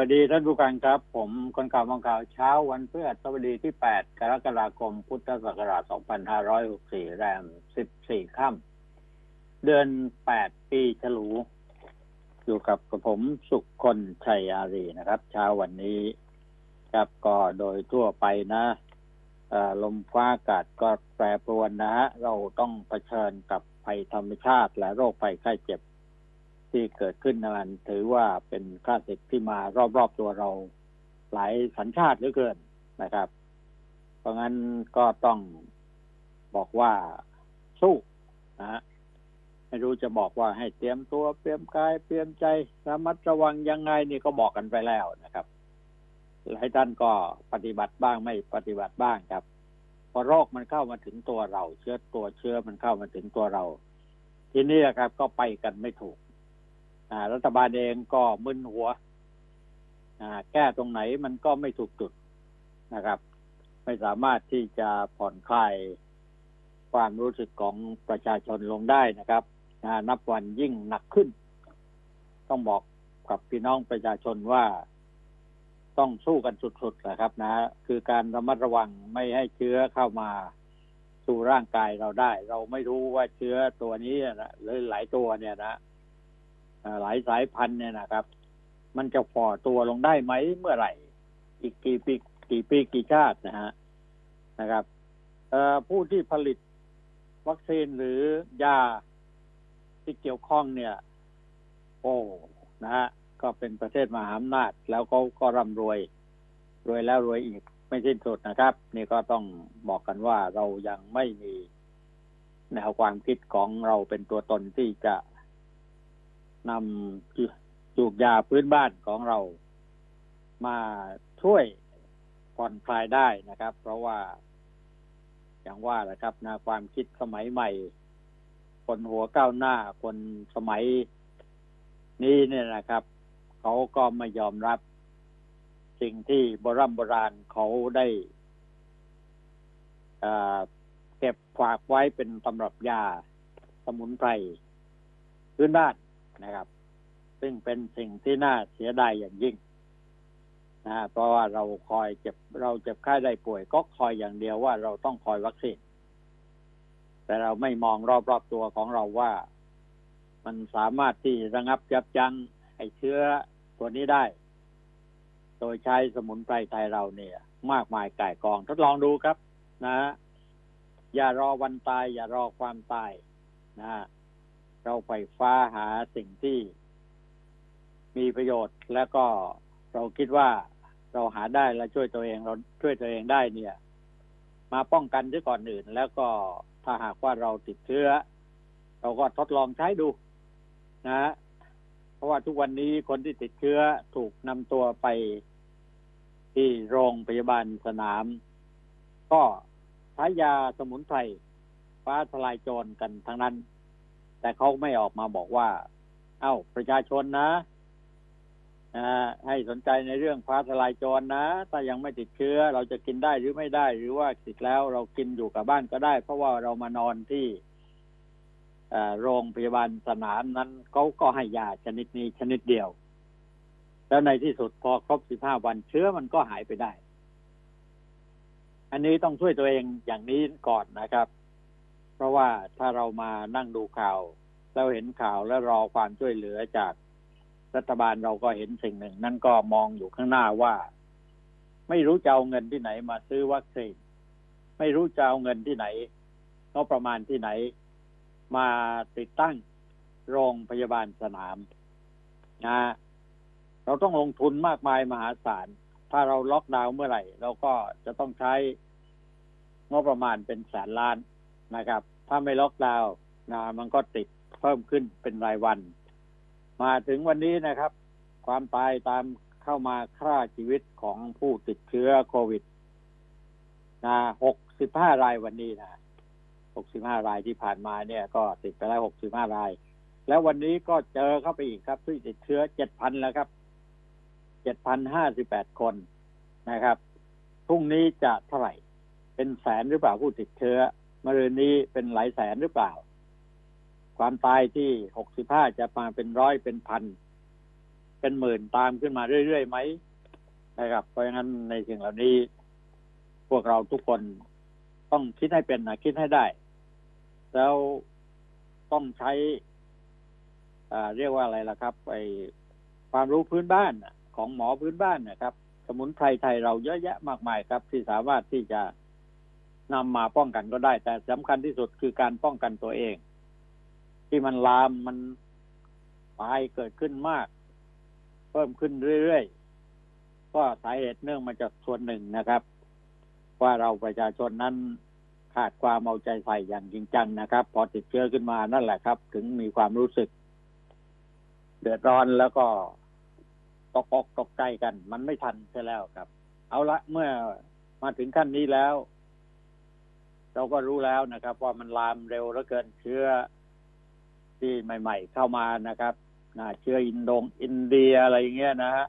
วัสดีท่านผู้การครับ ผมคนข่าวมองข่าวเช้าวันพฤหัสบดีที่ 8 กรกฎาคม พุทธศักราช 2564 แรม 14 ค่ำเดือน 8 ปีฉลู อยู่กับกับผมสุขคนชัยอารีนะครับ เช้าวันนี้ครับก็โดยทั่วไปนะลมฟ้าอากาศก็แปรปรวนนะฮะเราต้องเผชิญกับภัยธรรมชาติและโรคภัยไข้เจ็บ ที่เกิดขึ้นนั้นถือว่าเป็นค่าศึกที่มารอบๆตัวเราหลายสัญชาติเหลือเกินนะครับ เพราะงั้นก็ต้องบอกว่าสู้นะฮะไม่รู้จะบอกว่าให้เตรียมตัวเตรียมกายเตรียมใจระมัดระวังยังไงนี่ก็บอกกันไปแล้วนะครับหลายท่านก็ปฏิบัติบ้างไม่ปฏิบัติบ้างครับพอโรคมันเข้ามาถึงตัวเรา เชื้อตัวเชื้อมันเข้ามาถึงตัวเรา ทีนี้ครับก็ไปกันไม่ถูก รัฐบาลเองก็มึนหัวแก้ตรงไหนมันก็ไม่ถูกจุดนะครับ ไม่สามารถที่จะผ่อนคลายความรู้สึกของประชาชนลงได้นะครับนับวันยิ่งหนักขึ้น ต้องบอกกับพี่น้องประชาชนว่าต้องสู้กันสุดๆนะครับนะ คือการระมัดระวังไม่ให้เชื้อเข้ามาสู่ร่างกายเราได้ เราไม่รู้ว่าเชื้อตัวนี้นะหรือหลายตัวเนี่ยนะ หลายสายพันธุ์เนี่ยนะครับ มันจะฝ่อตัวลงได้ไหมเมื่อไหร่ อีกกี่ปีกี่ปีกี่ชาตินะฮะนะครับผู้ที่ผลิตวัคซีนหรือยาที่เกี่ยวข้องเนี่ย โอ้นะฮะก็เป็นประเทศมหาอำนาจ แล้วเขาก็ร่ำรวย รวยแล้วรวยอีกไม่สิ้นสุดนะครับ นี่ก็ต้องบอกกันว่าเรายังไม่มีแนวความคิดของเราเป็นตัวตนที่จะ นำจูกยาพื้นบ้านของเรา มาช่วยผ่อนคลายได้นะครับ เพราะว่า อย่างว่าแหละครับนะความคิดสมัยใหม่ คนหัวก้าวหน้าคนสมัยนี้เนี่ยนะครับ เขาก็ไม่ยอมรับ สิ่งที่โบรโบราณเขาได้เก็บฝากไว้เป็นตำรับยาสมุนไพรพื้นบ้าน นะครับ ซึ่งเป็นสิ่งที่น่าเสียดายอย่างยิ่งนะเพราะว่าเราคอยเจ็บเราเจ็บไข้ได้ป่วย ก็คอยอย่างเดียวว่าเราต้องคอยวัคซีนแต่เราไม่มองรอบๆตัวของเราว่า มันสามารถที่ระงับยับยั้งไอ้เชื้อตัวนี้ได้ โดยใช้สมุนไพรไทยเราเนี่ย มากมายก่ายกอง ทดลองดูครับ นะ อย่ารอวันตาย อย่ารอความตายนะ เราไฟฟ้าหาสิ่งที่มีประโยชน์แล้วก็เราคิดว่าเราหาได้และช่วยตัวเองเราช่วยตัวเองได้เนี่ย มาป้องกันซะก่อนอื่น แล้วก็ถ้าหากว่าเราติดเชื้อ เราก็ทดลองใช้ดูนะ เพราะว่าทุกวันนี้คนที่ติดเชื้อถูกนำตัวไปที่โรงพยาบาลสนาม ก็ใช้ยาสมุนไพรฟ้าทลายโจรกันทั้งนั้น แต่เขาไม่ออกมาบอกว่า เอา้า ประชาชนนะให้สนใจในเรื่องฟ้าทลายโจรนะ ถ้ายังไม่ติดเชื้อ เราจะกินได้หรือไม่ได้ หรือว่าติดแล้วเรากินอยู่กับบ้านก็ได้ เพราะว่าเรามานอนที่โรงพยาบาลสนามนั้นเขาก็ให้ยาชนิดนี้ชนิดเดียว แล้วในที่สุดพอครบสิบห้าวันเชื้อมันก็หายไปได้ อันนี้ต้องช่วยตัวเองอย่างนี้ก่อนนะครับ เพราะว่าถ้าเรามานั่งดูข่าวแล้วเห็นข่าวแล้วรอความช่วยเหลือจากรัฐบาลเราก็เห็นสิ่งหนึ่ง นั่นก็มองอยู่ข้างหน้าว่า ไม่รู้จะเอาเงินที่ไหนมาซื้อวัคซีนไม่รู้จะเอาเงินที่ไหนงบประมาณที่ไหน มาติดตั้งโรงพยาบาลสนามนะเราต้องลงทุนมากมายมหาศาล ถ้าเราล็อกดาวน์เมื่อไหร่ เราก็จะต้องใช้งบประมาณเป็นแสนล้าน นะครับ ถ้าไม่ล็อกดาวน์นะมันก็ติดเพิ่มขึ้นเป็นรายวัน มาถึงวันนี้นะครับ ความตายตามเข้ามาฆ่าชีวิตของผู้ติดเชื้อโควิดนะหกสิบห้ารายวันนี้นะหกสิบห้ารายที่ผ่านมาเนี่ย ก็ติดไปแล้วหกสิบห้าราย แล้ววันนี้ก็เจอเข้าไปอีกครับที่ติดเชื้อเจ็ดพันแล้วครับเจ็ดพันห้าสิบแปดคนนะครับพรุ่งนี้จะเท่าไหร่ เป็นแสนหรือเปล่าผู้ติดเชื้อ มะรืนนี้เป็นหลายแสนหรือเปล่า ความตายที่หกสิบห้าจะมาเป็นร้อยเป็นพัน เป็นหมื่นตามขึ้นมาเรื่อยๆไหมนะครับ เพราะงั้นในสิ่งเหล่านี้ พวกเราทุกคนต้องคิดให้เป็นนะคิดให้ได้ แล้วต้องใช้เรียกว่าอะไรล่ะครับไปความรู้พื้นบ้านของหมอพื้นบ้านนะครับ สมุนไพรไทยเราเยอะแยะมากมายครับ ที่สามารถที่จะ นำมาป้องกันก็ได้ แต่สำคัญที่สุดคือการป้องกันตัวเอง ที่มันลามมันตายเกิดขึ้นมาก เพิ่มขึ้นเรื่อยๆ ก็สาเหตุเนื่องมาจากส่วนหนึ่งนะครับ ว่าเราประชาชนนั้นขาดความเอาใจใส่อย่างจริงจังนะครับ พอติดเชื้อขึ้นมานั่นแหละครับ ถึงมีความรู้สึก เดือดร้อนแล้วก็ตกอกตกใจกัน มันไม่ทันใช่แล้วครับ เอาละเมื่อมาถึงขั้นนี้แล้ว เราก็รู้แล้วนะครับ ว่ามันลามเร็วเหลือเกินเชื้อที่ใหม่ ๆ เข้ามานะครับนะเชื้ออินโดงอินเดียอะไรอย่างเงี้ยนะฮะ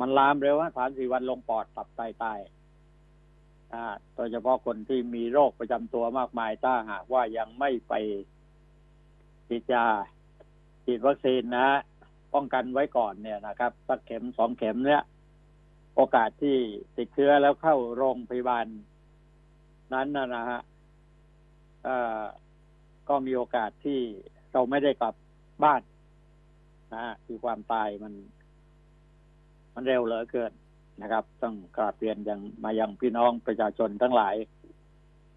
มันลามเร็วฮะสามสี่วันลงปอดตับไตตายโดยเฉพาะคนที่มีโรคประจำตัวมากมายถ้าหากว่ายังไม่ไปฉีดยาฉีดวัคซีนนะป้องกันไว้ก่อนเนี่ยนะครับสักเข็มสองเข็มเนี่ยโอกาสที่ติดเชื้อแล้วเข้าโรงพยาบาลนั้นนะฮะ ก็มีโอกาสที่เราไม่ได้กลับบ้านนะคือความตายมัน มันเร็วเหลือเกินนะครับ ต้องกราบเรียนยังมายังพี่น้องประชาชนทั้งหลาย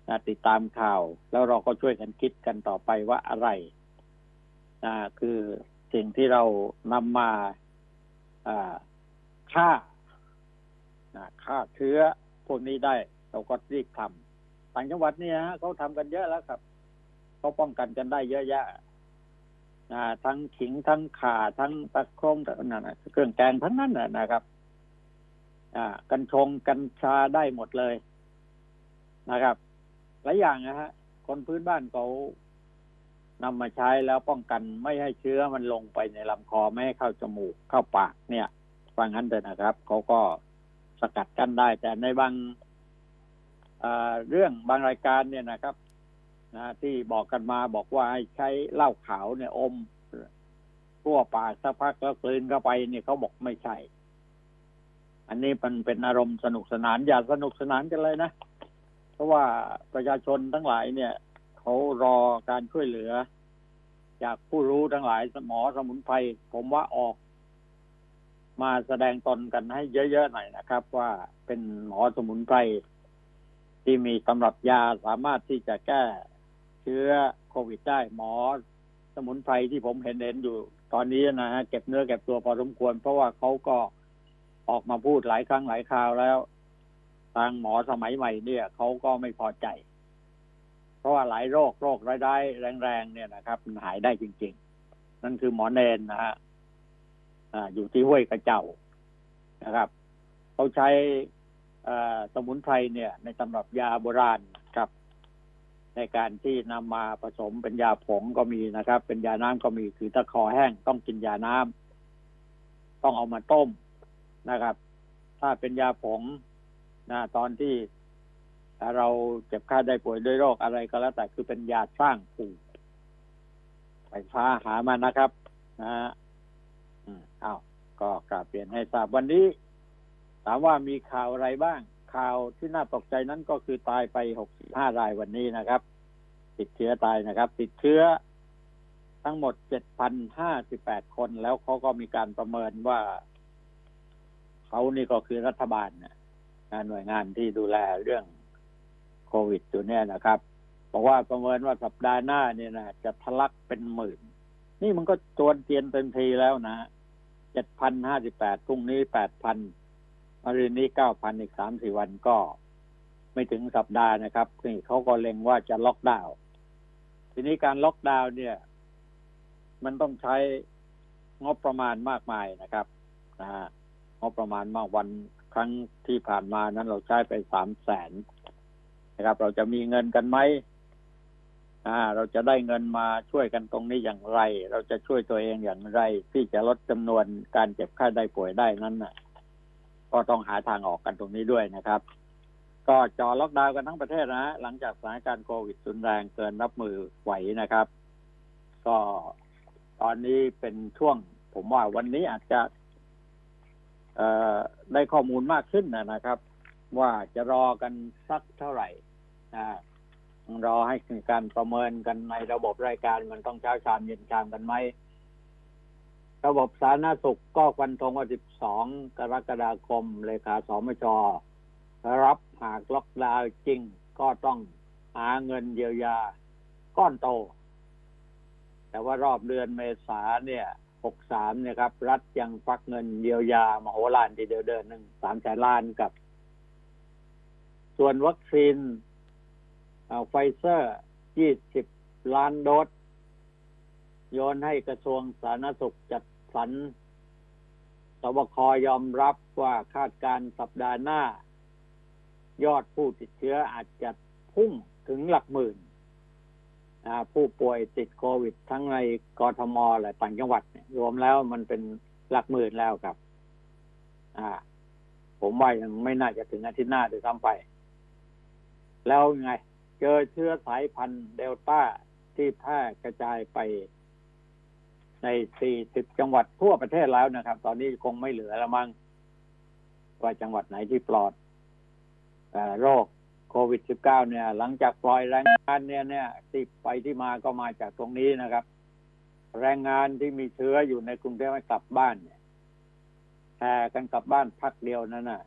นะติดตามข่าว แล้วเราก็ช่วยกันคิดกันต่อไปว่าอะไรนะคือสิ่งที่เรานำมาฆ่าฆ่าเชื้อพวกนี้ได้ เราก็รีบทำ ต่างจังหวัดเนี่ยฮะเขาทำกันเยอะแล้วครับเขาป้องกันกันได้เยอะแยะทั้งขิงทั้งข่าทั้งตะโครงนั่นเครื่องแกงทั้งนั้นนะครับกัญชงกัญชาได้หมดเลยนะครับหลายอย่างนะฮะ คนพื้นบ้านเขานำมาใช้แล้วป้องกันไม่ให้เชื้อมันลงไปในลำคอไม่ให้เข้าจมูกเข้าปากเนี่ยฟังงั้นเลยนะครับเขาก็สกัดกั้นได้ แต่ในบาง เรื่องบางรายการเนี่ยนะครับนะที่บอกกันมาบอกว่าให้ใช้เหล้าขาวเนี่ยอมทั่วปากสักพักแล้วกลืนเข้าไปเนี่ยเขาบอกไม่ใช่ อันนี้มันเป็นอารมณ์สนุกสนานอย่าสนุกสนานกันเลยนะ เพราะว่าประชาชนทั้งหลายเนี่ยเขารอการช่วยเหลือ จากผู้รู้ทั้งหลายสมอสมุนไพรผมว่าออกมาแสดงตนกันให้เยอะๆหน่อยนะครับ ว่าเป็นหมอสมุนไพร ที่มีตำรับยาสามารถที่จะแก้เชื้อโควิดได้หมอ สมุนไพรที่ผมเห็นเห็นอยู่ ตอนนี้นะฮะเก็บเนื้อเก็บตัวพอสมควร เพราะว่าเขาก็ออกมาพูดหลายครั้งหลายคราวแล้ว ทางหมอสมัยใหม่เนี่ยเขาก็ไม่พอใจ เพราะว่าหลายโรคโรคร้ายๆแรงๆเนี่ยนะครับ มันหายได้จริง ๆ นั่นคือหมอเนนนะฮะอยู่ที่ห้วยกระเจ้านะครับเขาใช้ สมุนไพรเนี่ย ในตำรับยาโบราณครับ ในการที่นำมาผสมเป็นยาผงก็มีนะครับ เป็นยาน้ำก็มีคือถ้าคอแห้งต้องกินยาน้ำต้องเอามาต้มนะครับ ถ้าเป็นยาผงนะตอนที่เราเจ็บไข้ได้ป่วยด้วยโรคอะไรก็แล้วแต่คือเป็นยาสร้างภูมิไปฟ้าหามานะครับ นะฮะอ้าวก็กราบเปลี่ยนให้ทราบวันนี้ ถามว่ามีข่าวอะไรบ้าง ข่าวที่น่าตกใจนั้นก็คือตายไป 65 รายวันนี้นะครับ ติดเชื้อตายนะครับ ติดเชื้อทั้งหมด 7,058 คน แล้วเขาก็มีการประเมินว่า เขานี่ก็คือรัฐบาลนะหน่วยงานที่ดูแลเรื่องโควิดอยู่เนี่ยนะครับบอกว่าประเมินว่าสัปดาห์หน้าเนี่ยนะจะทะลักเป็นหมื่น นี่มันก็จวนเตียนเต็มทีแล้วนะ 7,058พรุ่งนี้ 8,000 มารีนนี้เก้าพันอีกสามสี่วันก็ไม่ถึงสัปดาห์นะครับนี่เขาก็เล็งว่าจะล็อกดาวน์ทีนี้การล็อกดาวน์เนี่ย มันต้องใช้งบประมาณมากมายนะครับนะงบประมาณมากวันครั้งที่ผ่านมานั้นเราใช้ไปสามแสนนะครับ เราจะมีเงินกันไหมอ่า เราจะได้เงินมาช่วยกันตรงนี้อย่างไร เราจะช่วยตัวเองอย่างไร ที่จะลดจำนวนการเจ็บไข้ได้ป่วยได้นั้นนะ่ะ ก็ต้องหาทางออกกันตรงนี้ด้วยนะครับ ก็จอล็อกดาวน์กันทั้งประเทศนะ หลังจากสถานการณ์โควิดรุนแรงเกินรับมือไหวนะครับ ก็ตอนนี้เป็นช่วง ผมว่าวันนี้อาจจะเอ่อได้ข้อมูลมากขึ้นนะนะครับ ว่าจะรอกันสักเท่าไหร่อ่ารอให้การประเมินกันในระบบรายการมันต้องเช้าชามเย็นชามกันไหม ระบบสาธารณสุขก็ฟันธงว่า 12 กรกฎาคมเลขาสมชรับหากล็อกดาวน์จริง ก็ต้องหาเงินเยียวยาก้อนโต แต่ว่ารอบเดือนเมษาเนี่ย 63 เนี่ยครับ รัฐยังฟักเงินเยียวยามโหฬารทีเดียวเดือนหนึ่งสามแสนล้านกับ ส่วนวัคซีนไฟเซอร์ 20 ล้านโดสโยนให้กระทรวงสาธารณสุขจัด สรร ศบค.ยอมรับว่าคาดการสัปดาห์หน้า ยอดผู้ติดเชื้ออาจจะพุ่งถึงหลักหมื่นผู้ป่วยติดโควิด ทั้งในกทมและต่างจังหวัด รวมแล้วมันเป็นหลักหมื่นแล้วครับ อ่า ผมว่ายังไม่น่าจะถึงอาทิตย์หน้าด้วยซ้ำไป แล้วไง เจอเชื้อสายพันธุ์เดลต้าที่แพร่กระจายไป ใน 40 จังหวัดทั่วประเทศแล้วนะครับ ตอนนี้คงไม่เหลือแล้วมั้งว่าจังหวัดไหนที่ปลอดโรคโควิด -19 เนี่ย หลังจากปล่อยแรงงานเนี่ยเนี่ยที่ไปที่มาก็มาจากตรงนี้นะครับ แรงงานที่มีเชื้ออยู่ในกรุงเทพกลับบ้านเนี่ยแห่กันกลับบ้านพักเดียวนั่นน่ะ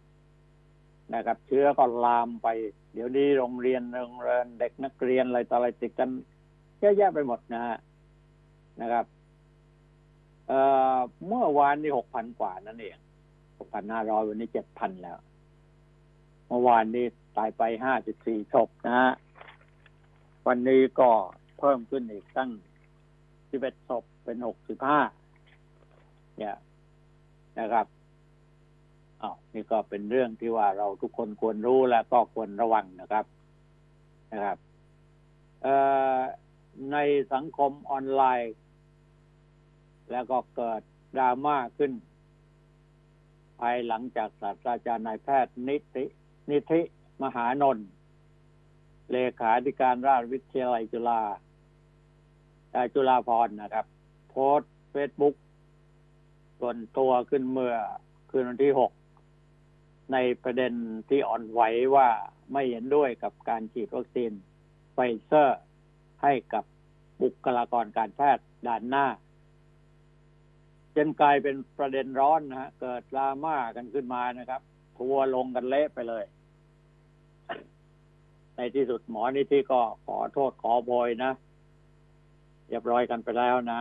นะครับ เชื้อก็ลามไป เดี๋ยวนี้โรงเรียนโรงเรียนเด็กนักเรียนอะไรต่ออะไรติดกันเยอะแยะไปหมดนะฮะนะครับ เอ่อเมื่อวานนี่หกพันกว่านั่นเองหกพันห้าร้อยวันนี้เจ็ดพันแล้ว เมื่อวานนี้ตายไปห้าจุดสี่ศพนะฮะวันนี้ก็เพิ่มขึ้นอีกตั้งสิบเอ็ดศพเป็นหกสิบห้าเนี่ยนะครับอ้าวนี่ก็เป็นเรื่องที่ว่าเราทุกคนควรรู้และก็ควรระวังนะครับนะครับในสังคมออนไลน์ แล้วก็เกิดดราม่าขึ้น ภายหลังจากศาสตราจารย์นายแพทย์นิตินิธิมหานนท์เลขาธิการราชวิทยาลัยจุฬาจุฬาภรณ์นะครับ โพสต์เฟซบุ๊กส่วนตัวขึ้นเมื่อคืนวันที่หกในประเด็นที่อ่อนไหวว่าไม่เห็นด้วยกับการฉีดวัคซีนไฟเซอร์ให้กับบุคลากรการแพทย์ด่านหน้า จนกลายเป็นประเด็นร้อนนะฮะเกิดดราม่ากันขึ้นมานะครับ ทัวลงกันเละไปเลย ในที่สุดหมอนิธิก็ขอโทษขอโพยนะเรียบร้อยกันไปแล้วนะ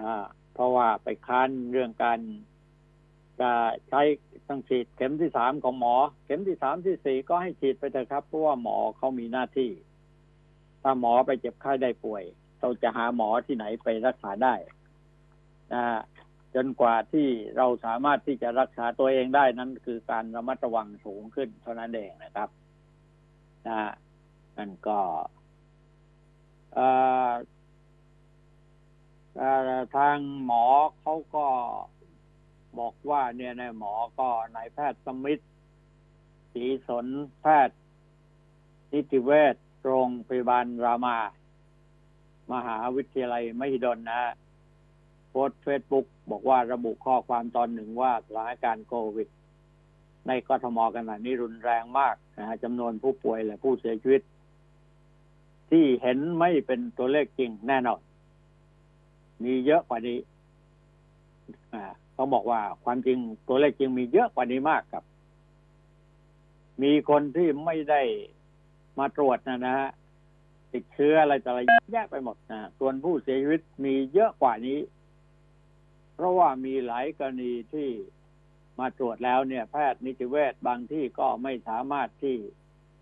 อ่าเพราะว่าไปค้านเรื่องการจะใช้ตั้งฉีดเข็มที่สามของหมอ เข็มที่สามที่สี่ก็ให้ฉีดไปเถอะครับเพราะว่าหมอเขามีหน้าที่ ถ้าหมอไปเจ็บไข้ได้ป่วย เราจะหาหมอที่ไหนไปรักษาได้ นะจนกว่าที่เราสามารถที่จะรักษาตัวเองได้นั้น คือการระมัดระวังสูงขึ้นเท่านั้นเองนะครับนะนั่นก็ทางหมอเขาก็บอกว่าเนี่ยนายหมอก็นายแพทย์สมิทธศรีสนแพทย์ นิติเวชโรงพยาบาลรามา มหาวิทยาลัยมหิดลนะ โพสเฟซบุ๊กบอกว่าระบุข้อความตอนหนึ่งว่าสถานการณ์โควิด ในกทมขณะนี้รุนแรงมากนะฮะจำนวนผู้ป่วยและผู้เสียชีวิต ที่เห็นไม่เป็นตัวเลขจริงแน่นอน มีเยอะกว่านี้อ่าเขาบอกว่าความจริงตัวเลขจริงมีเยอะกว่านี้มากครับ มีคนที่ไม่ได้มาตรวจนะนะฮะติดเชื้ออะไรต่ออะไรแยกไปหมดนะส่วนผู้เสียชีวิตมีเยอะกว่านี้ เพราะว่ามีหลายกรณีที่มาตรวจแล้วเนี่ย แพทย์นิติเวชบางที่ก็ไม่สามารถที่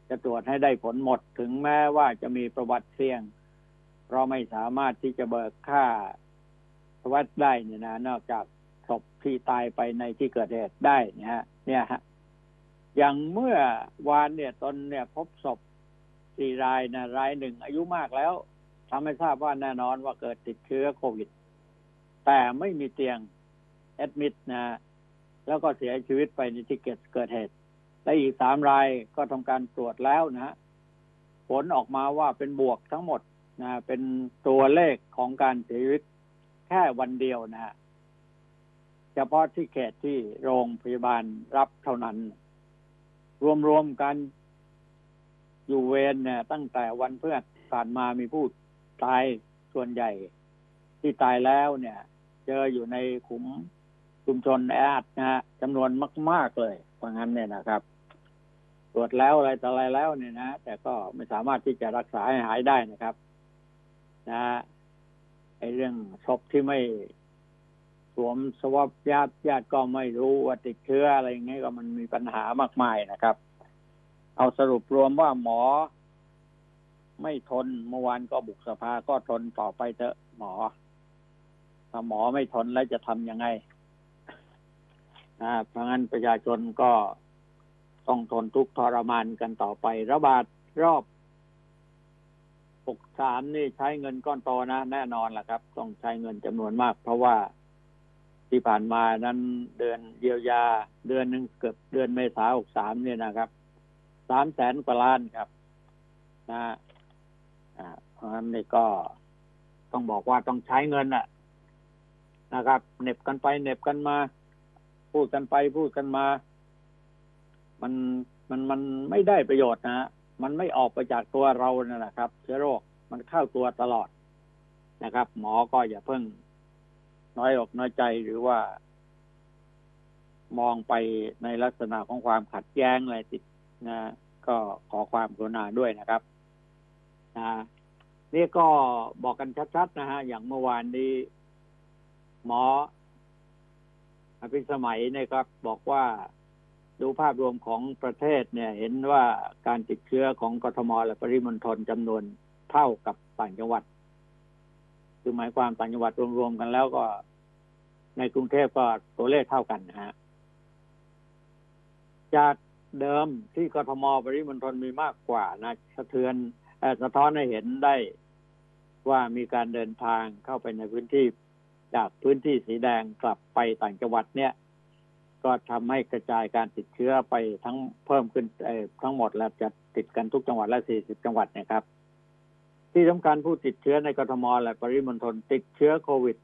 จะตรวจให้ได้ผลหมดถึงแม้ว่าจะมีประวัติเสี่ยงเพราะไม่สามารถที่จะเบิกค่าวัดได้เนี่ยนะ นอกจากศพที่ตายไปในที่เกิดเหตุได้เนี่ยฮะเนี่ยฮะอย่างเมื่อวานเนี่ยตนเนี่ยพบศพสี่รายนะรายหนึ่งอายุมากแล้วทำให้ทราบว่าแน่นอนว่าเกิดติดเชื้อโควิด แต่ไม่มีเตียงแอดมิดนะแล้วก็เสียชีวิตไปในที่เกิดเหตุ และอีกสามรายก็ทำการตรวจแล้วนะ ผลออกมาว่าเป็นบวกทั้งหมดนะเป็นตัวเลขของการเสียชีวิตแค่วันเดียวนะเฉพาะที่เขตที่โรงพยาบาลรับเท่านั้น รวมๆกันอยู่เวรเนี่ย ตั้งแต่วันเพื่อผ่านมามีผู้ตายส่วนใหญ่ที่ตายแล้วเนี่ย เจออยู่ในขุมชุมชนแออัดนะฮะจำนวนมาก ๆเลยเพราะงั้นเนี่ยนะครับ ตรวจแล้วอะไรต่ออะไรแล้วเนี่ยนะแต่ก็ไม่สามารถที่จะรักษาให้หายได้นะครับ นะไอ้เรื่องศพที่ไม่สวมสวอปญาติญาติก็ไม่รู้ว่าติดเชื้ออะไรอย่างเงี้ยก็มันมีปัญหามากมายนะครับ เอาสรุปรวมว่าหมอ ไม่ทนเมื่อวานก็บุกสภาก็ทนต่อไปเถอะหมอ หมอไม่ทนแล้วจะทำยังไงนะเพราะงั้นประชาชนก็ต้องทนทุกข์ทรมานกันต่อไป ระบาดรอบหกสามนี่ใช้เงินก้อนโตนะแน่นอนล่ะครับ ต้องใช้เงินจำนวนมาก เพราะว่าที่ผ่านมานั้นเดือนเยียวยา เดือนหนึ่งเกือบเดือนเมษาหกสามเนี่ยนะครับสามแสนกว่าล้านครับ นะอ่าเพราะฉะนั้นนี่ก็ต้องบอกว่าต้องใช้เงินอะ นะครับเหน็บกันไปเหน็บกันมา พูดกันไปพูดกันมา มันมันมันไม่ได้ประโยชน์นะฮะมันไม่ออกไปจากตัวเรานั่นแหละครับ เชื้อโรคมันเข้าตัวตลอดนะครับ หมอก็อย่าเพิ่ง น้อยอกน้อยใจหรือว่า มองไปในลักษณะของความขัดแย้งอะไรติดนะ ก็ขอความกรุณาด้วยนะครับนะนี่ก็บอกกันชัดๆนะฮะ อย่างเมื่อวานนี้ หมออภิสมัยเนี่ยครับ บอกว่าดูภาพรวมของประเทศเนี่ย เห็นว่าการติดเชื้อของกทมและปริมณฑลจำนวนเท่ากับต่างจังหวัด คือหมายความต่างจังหวัดรวมๆกันแล้วก็ ในกรุงเทพก็ตัวเลขเท่ากันนะฮะจากเดิมที่กทมปริมณฑลมีมากกว่านะสะเทือนสะท้อนให้เห็นได้ว่ามีการเดินทางเข้าไปในพื้นที่ จากพื้นที่สีแดงกลับไปต่างจังหวัดเนี่ย ก็ทำให้กระจายการติดเชื้อไปทั้งเพิ่มขึ้นทั้งหมดแล้วจะติดกันทุกจังหวัดและ 40 จังหวัดนะครับ ที่สำคัญผู้ติดเชื้อในกรทมและปริมณฑลติดเชื้อโควิด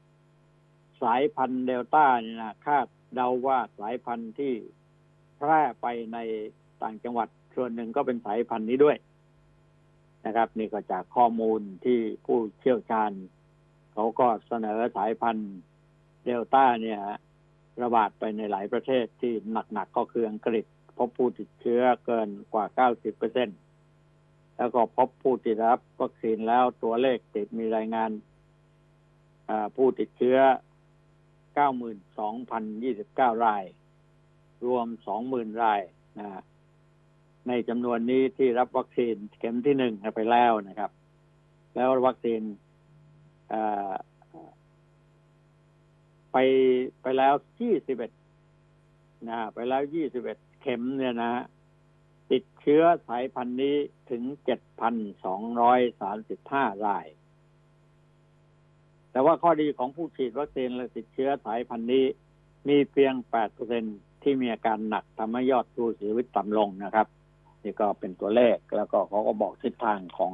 สายพันธุ์เดลต้านี่ยนะคาดเดาว่าสายพันธุ์ที่แพร่ไปในต่างจังหวัดส่วนหนึ่งก็เป็นสายพันธุ์นี้ด้วยนะครับ นี่ก็จากข้อมูลที่ผู้เชี่ยวชาญ เขาก็เสนอสายพันธุ์เดลต้าเนี่ยระบาดไปในหลายประเทศที่หนักๆก็คืออังกฤษ พบผู้ติดเชื้อเกินกว่า 90เปอร์เซ็นแล้วก็พบผู้ติดรับวัคซีนแล้วตัวเลขติดมีรายงานผู้ติดเชื้อ 92,029 ราย รวม 20,000 รายนะในจำนวนนี้ที่รับวัคซีนเข็มที่หนึ่งไปแล้วนะครับ แล้ววัคซีน ไปไปแล้วยี่สิบเอ็ดนะไปแล้วยี่สิบเอ็ดเข็มเนี่ยนะ ติดเชื้อสายพันธุ์นี้ถึงเจ็ดพันสองร้อยสามสิบห้าราย แต่ว่าข้อดีของผู้ฉีดวัคซีนและติดเชื้อสายพันธุ์นี้ มีเพียงแปดเปอร์เซ็นที่มีอาการหนักทำให้ยอดผู้เสียชีวิตต่ำลงนะครับ นี่ก็เป็นตัวเลขแล้วก็เขาก็บอกทิศทางของ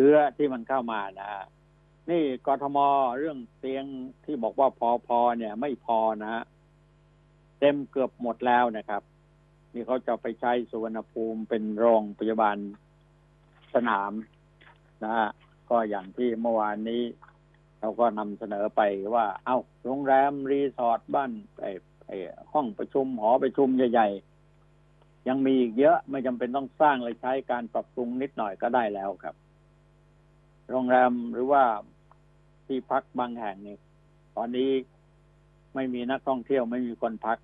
เชื้อที่มันเข้ามานะนี่กทมเรื่องเตียงที่บอกว่าพอพอเนี่ย ไม่พอนะเต็มเกือบหมดแล้วนะครับ นี่เขาจะไปใช้สุวรรณภูมิเป็นโรงพยาบาลสนามนะฮะก็อย่างที่เมื่อวานนี้ เราก็นำเสนอไปว่า เอา้าโรงแรมรีสอร์ทบ้านไอ้ไอ้ห้องประชุมหอประชุมใหญ่ๆยังมีอีกเยอะไม่จำเป็นต้องสร้างเลยใช้การปรับปรุงนิดหน่อยก็ได้แล้วครับ โรงแรมหรือว่าที่พักบางแห่งนี่ตอนนี้ไม่มีนักท่องเที่ยวไม่มีคนพัก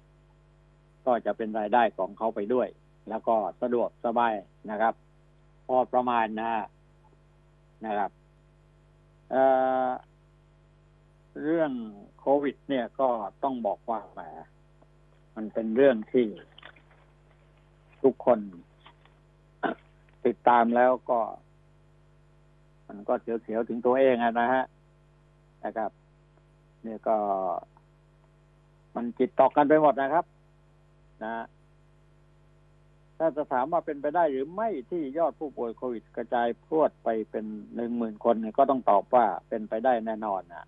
ก็จะเป็นรายได้ของเขาไปด้วย แล้วก็สะดวกสบายนะครับ พอประมาณนะนะครับเเรื่องโควิด เนี่ยก็ต้องบอกว่าแหมมันเป็นเรื่องที่ทุกคนติดตามแล้วก็ มันก็เสียวๆถึงตัวเองนะฮะนะครับ เนี่ยก็ มันจิตตอกกันไปหมดนะครับ นะถ้าจะถามว่าเป็นไปได้หรือไม่ที่ยอดผู้ป่วยโควิดกระจายพรวดไปเป็นหนึ่งหมื่นคนเนี่ยก็ต้องตอบว่าเป็นไปได้แน่นอนนะ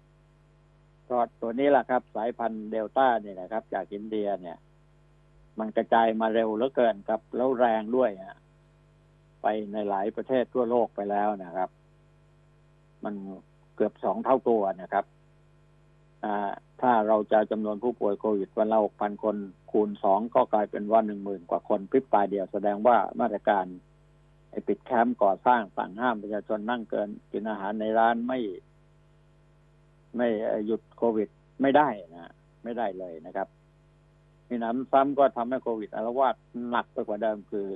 ก็ตัวนี้แหละครับ สายพันธุ์เดลต้าเนี่ยนะครับ จากอินเดียเนี่ย มันกระจายมาเร็วเหลือเกินครับ แล้วแรงด้วยฮะไปในหลายประเทศทั่วโลกไปแล้วนะครับ มันเกือบสองเท่าตัวนะครับถ้าเราจะจำนวนผู้ป่วยโควิดวันละหกพันคนคูณสองก็กลายเป็นว่าหนึ่งหมื่นกว่าคนพริบตาเดียวแสดงว่ามาตรการปิดแคมป์ก่อสร้างสั่งห้ามประชาชนนั่งเกินกินอาหารในร้านไม่ ไม่หยุดโควิดไม่ได้นะไม่ได้เลยนะครับมีน้ำซ้ำก็ทำให้โควิดอาละวาดหนักไปกว่าเดิมคือ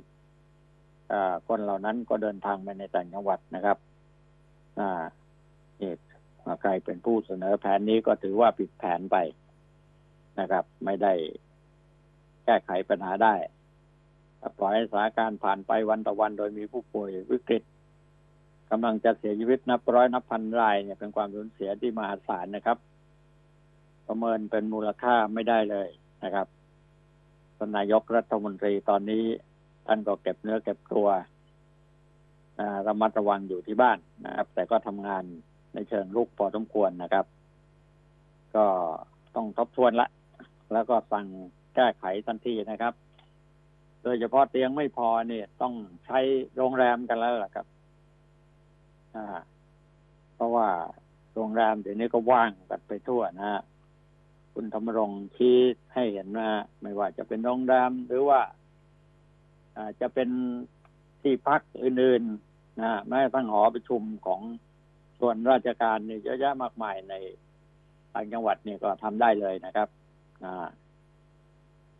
อาคนเหล่านั้นก็เดินทางไปในต่างจังหวัดนะครับ อ่า เอกใครเป็นผู้เสนอแผนนี้ก็ถือว่าผิดแผนไปนะครับ ไม่ได้แก้ไขปัญหาได้ปล่อยให้สถานการณ์ผ่านไปวันต่อวัน โดยมีผู้ป่วยวิกฤตกำลังจะเสียชีวิตนับร้อยนับพันรายเนี่ยเป็นความสูญเสียที่มหาศาลนะครับ ประเมินเป็นมูลค่าไม่ได้เลยนะครับท่านนายกรัฐมนตรีตอนนี้ท่านก็เก็บเนื้อเก็บตัวระมัดระวังอยู่ที่บ้านนะครับ แต่ก็ทำงาน ในเชิงลุกพอสมควรนะครับ ก็ต้องทบทวนละ แล้วก็สั่งแก้ไขทันทีนะครับ โดยเฉพาะเตียงไม่พอเนี่ยต้องใช้โรงแรมกันแล้วล่ะครับอ่าเพราะว่าโรงแรมเดี๋ยวนี้ก็ว่างกันไปทั่วนะฮะคุณธรรมรงค์ชี้ให้เห็นว่าไม่ว่าจะเป็นโรงแรมหรือว่าอาจจะเป็นที่พักอื่นๆนะแม้ทั่งหอประชุมของ ส่วนราชการเนี่ยเยอะแยะมากมายในต่างจังหวัดเนี่ยก็ทำได้เลยนะครับ อ่า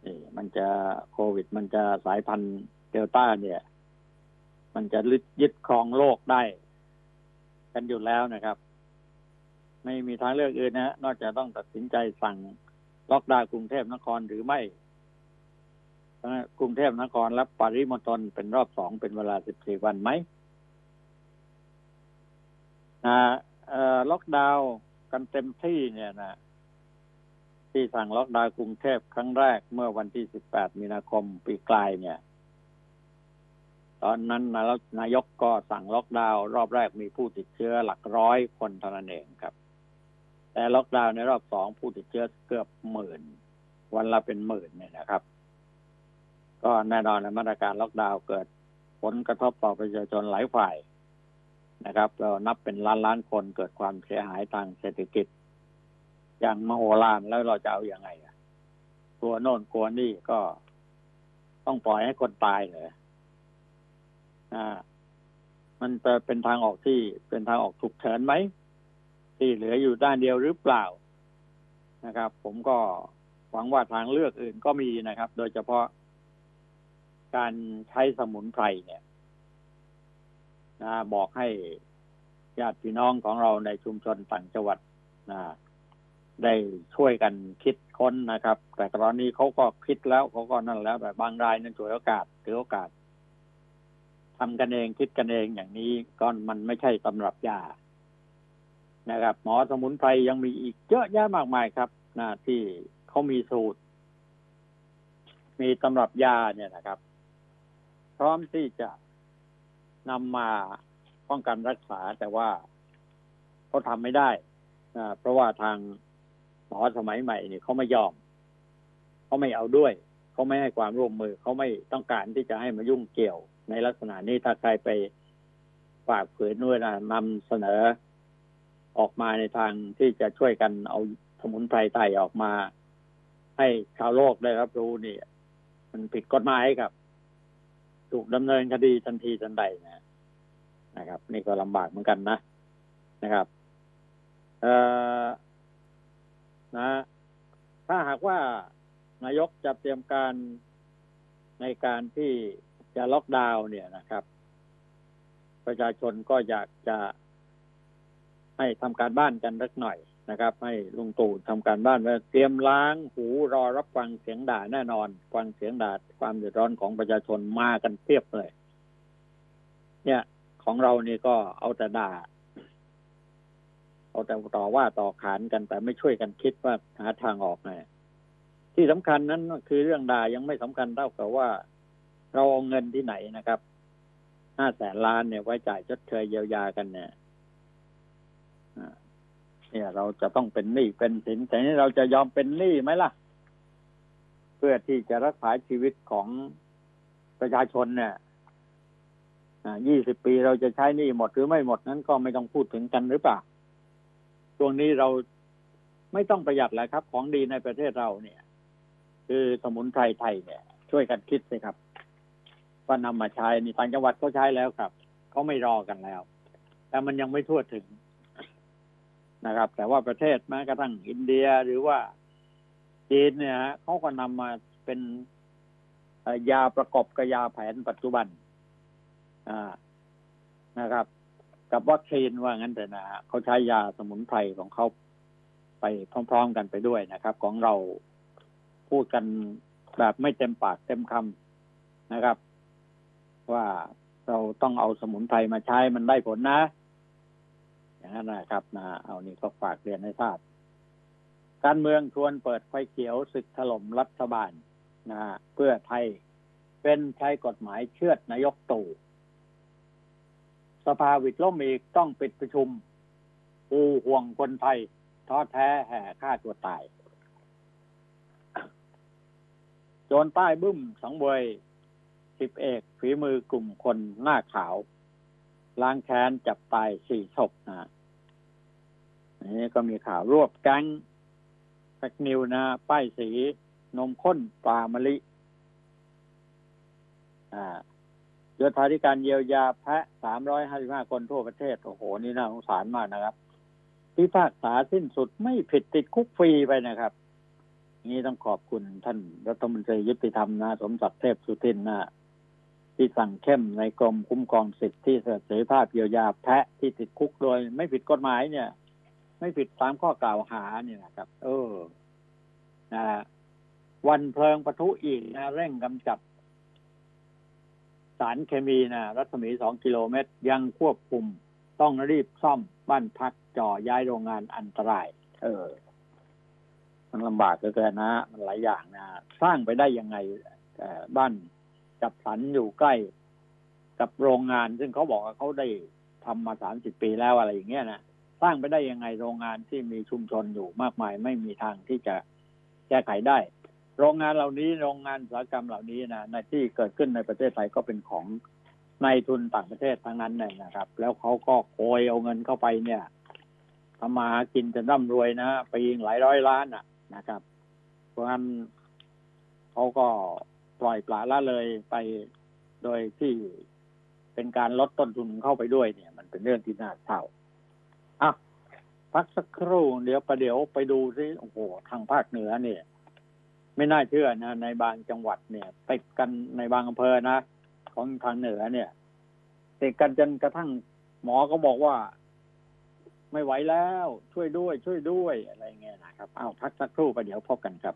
นี่มันจะโควิด มันจะสายพันธุ์เดลต้าเนี่ย มันจะยึดครองโลกได้ กันอยู่แล้วนะครับ ไม่มีทางเลือกอื่นนะฮะนอกจากต้องตัดสินใจสั่งล็อกดาวน์กรุงเทพนครหรือไม่กรุงเทพนครและปริมณฑลเป็นรอบสองเป็นเวลา14วันไหม นะล็อกดาวน์กันเต็มที่เนี่ยนะ ที่สั่งล็อกดาวน์กรุงเทพครั้งแรกเมื่อวันที่ 18 มีนาคมปีกลายเนี่ย ตอนนั้นนะนายกก็สั่งล็อกดาวน์รอบแรกมีผู้ติดเชื้อหลักร้อยคนเท่านั้นเองครับ แต่ล็อกดาวน์ในรอบสองผู้ติดเชื้อเกือบหมื่น วันละเป็นหมื่นเนี่ยนะครับ ก็แน่นอนในมาตรการล็อกดาวน์เกิดผลกระทบต่อประชาชนหลายฝ่าย นะครับเรานับเป็นล้านล้านคนเกิดความเสียหายทางเศรษฐกิจ อย่างมโหฬารแล้วเราจะเอาอยัางไงอะกลัวโน่นกลัวนี่ก็ต้องปล่อยให้คนตายเลยอ่ามันจะเป็นทางออกที่เป็นทางออกถูกเฉินไหม ที่เหลืออยู่ด้านเดียวหรือเปล่านะครับ ผมก็หวังว่าทางเลือกอื่นก็มีนะครับ โดยเฉพาะการใช้สมุนไพรเนี่ย นะบอกให้ญาติพี่น้องของเราในชุมชนต่างจังหวัดนะได้ช่วยกันคิดค้นนะครับ แต่ตอนนี้เขาก็คิดแล้วเขาก็นั่นแล้ว แต่บางรายนั้นฉวยโอกาสถือโอกาสทำกันเองคิดกันเองอย่างนี้ก็มันไม่ใช่ตำรับยานะครับ หมอสมุนไพรยังมีอีกเยอะแยะมากมายครับนะที่เขามีสูตร มีตำรับยาเนี่ยนะครับ พร้อมที่จะ นำมาป้องกันรักษาแต่ว่าเขาทำไม่ได้นะเพราะว่าทางหมอสมัยใหม่เนี่ยเขาไม่ยอมเขาไม่เอาด้วยเขาไม่ให้ความร่วมมือเขาไม่ต้องการที่จะให้มายุ่งเกี่ยว ในลักษณะนี้ถ้าใครไปฝากเผยด้วยนะนำเสนอออกมาในทางที่จะช่วยกันเอาสมุนไพรไทยออกมา ให้ชาวโลกได้รับรู้นี่ มันผิดกฎหมายครับ ถูกดำเนินคดีทันทีทันใดนะนะครับ นี่ก็ลำบากเหมือนกันนะนะครับ เอ่อนะ ถ้าหากว่านายกจะเตรียมการในการที่จะล็อกดาวน์เนี่ยนะครับ ประชาชนก็อยากจะให้ทำการบ้านกันสักหน่อย นะครับ ให้ลุงตู่ทำการบ้านไว้เตรียมล้างหูรอรับฟังเสียงด่าแน่นอน ฟังเสียงด่าความเดือดร้อนของประชาชนมากันเพียบเลย เนี่ยของเรานี่ก็เอาแต่ด่า เอาแต่ต่อว่าต่อขานกันแต่ไม่ช่วยกันคิดว่าหาทางออกไงที่สำคัญนั้นคือเรื่องด่ายังไม่สำคัญเท่ากับว่า เราเอาเงินที่ไหนนะครับห้าแสนล้านเนี่ยไว้จ่ายชดเชยเยียวยากันเนี่ย เนี่ย เราจะต้องเป็นหนี้เป็นสินแต่นี้เราจะยอมเป็นหนี้ไหมล่ะ เพื่อที่จะรักษาชีวิตของประชาชนเนี่ยยี่สิบปีเราจะใช้หนี้หมดหรือไม่หมดนั้นก็ไม่ต้องพูดถึงกันหรือเปล่าช่วงนี้เราไม่ต้องประหยัดแล้วครับ ของดีในประเทศเราเนี่ย คือสมุนไพรไทยเนี่ย ช่วยกันคิดสิครับว่านำมาใช้นี่ต่างจังหวัดก็ใช้แล้วครับเขาไม่รอกันแล้ว แต่มันยังไม่ทั่วถึง นะครับ แต่ว่าประเทศแม้กระทั่งอินเดียหรือว่าจีนเนี่ยเขาก็นำมาเป็นยาประกอบกับยาแผนปัจจุบันนะครับ กับวัคซีนว่างั้นแต่นะเขาใช้ยาสมุนไพรของเขาไปพร้อม ๆ กันไปด้วยนะครับ ของเราพูดกันแบบไม่เต็มปากเต็มคำนะครับ ว่าเราต้องเอาสมุนไพรมาใช้มันได้ผลนะ อย่างนั้นนะครับนะเอานี่ก็ฝากเรียนให้ทราบการเมืองชวนเปิดไฟเขียวศึกถล่มรัฐบาลนะเพื่อไทยเป็นใช้กฎหมายเชือดนายกตู่สภาวิดล่มอีกต้องปิดประชุมอูห่วงคนไทยท้อแท้แห่ฆ่าตัวตาย โจรใต้บึ้มสังเวยสิบเอกฝีมือกลุ่มคนหน้าขาว ล้างแค้นจับตายสี่ศพนะนี่ก็มีข่าวรวบแก๊งแฟกนิวนะ ป้ายสี นมข้นปลามะลิอ่าโยธาธิการเยียวยาแพะสามร้อยห้าสิบห้าคนทั่วประเทศ โอ้โห นี่น่าสงสารมากนะครับ พิพากษาสิ้นสุดไม่ผิดติดคุกฟรีไปนะครับ นี่ต้องขอบคุณท่านรัฐมนตรียุติธรรมนะ สมศักดิ์เทพสุทินนะ ที่สั่งเข้มในกรมคุ้มครองสิทธิเสรีภาพเยียวยาแพะที่ติดคุกโดย ไม่ผิดกฎหมายเนี่ย ไม่ผิดตามข้อกล่าวหาเนี่ยนะครับ เออนะวันเพลิงปะทุอีกนะเร่งกำจัดสารเคมีนะรัศมีสองกิโลเมตรยังควบคุมต้องรีบซ่อมบ้านพักจ่อย้ายโรงงานอันตราย เออ มันลำบากเกินนะมันหลายอย่างนะสร้างไปได้ยังไงบ้าน จับสันอยู่ใกล้กับโรงงาน ซึ่งเขาบอกว่าเขาได้ทำมาสามสิบปีแล้วอะไรอย่างเงี้ยนะสร้างไปได้ยังไงโรงงานที่มีชุมชนอยู่มากมาย ไม่มีทางที่จะแก้ไขได้ โรงงานเหล่านี้โรงงานอุตสาหกรรมเหล่านี้นะในที่เกิดขึ้นในประเทศไทยก็เป็นของในทุนต่างประเทศทั้งนั้นเลยนะครับ แล้วเขาก็โกยเอาเงินเข้าไปเนี่ยทำมากินจะร่ำรวยนะไปยิงหลายร้อยล้านอะนะครับ เพราะฉะนั้นเขาก็ ปล่อยปละละเลยไปโดยที่เป็นการลดต้นทุนเข้าไปด้วยเนี่ย มันเป็นเรื่องที่น่าเศร้าอะพักสักครู่เดี๋ยวประเดี๋ยวไปดูซิโอ้โหทางภาคเหนือเนี่ย ไม่น่าเชื่อนะในบางจังหวัดเนี่ยติดกันในบางอำเภอนะของทางเหนือเนี่ยติดกันจนกระทั่งหมอก็บอกว่า ไม่ไหวแล้ว ช่วยด้วย ช่วยด้วยอะไรเงี้ยนะครับอ้าวพักสักครู่ไปเดี๋ยวพบกันครับ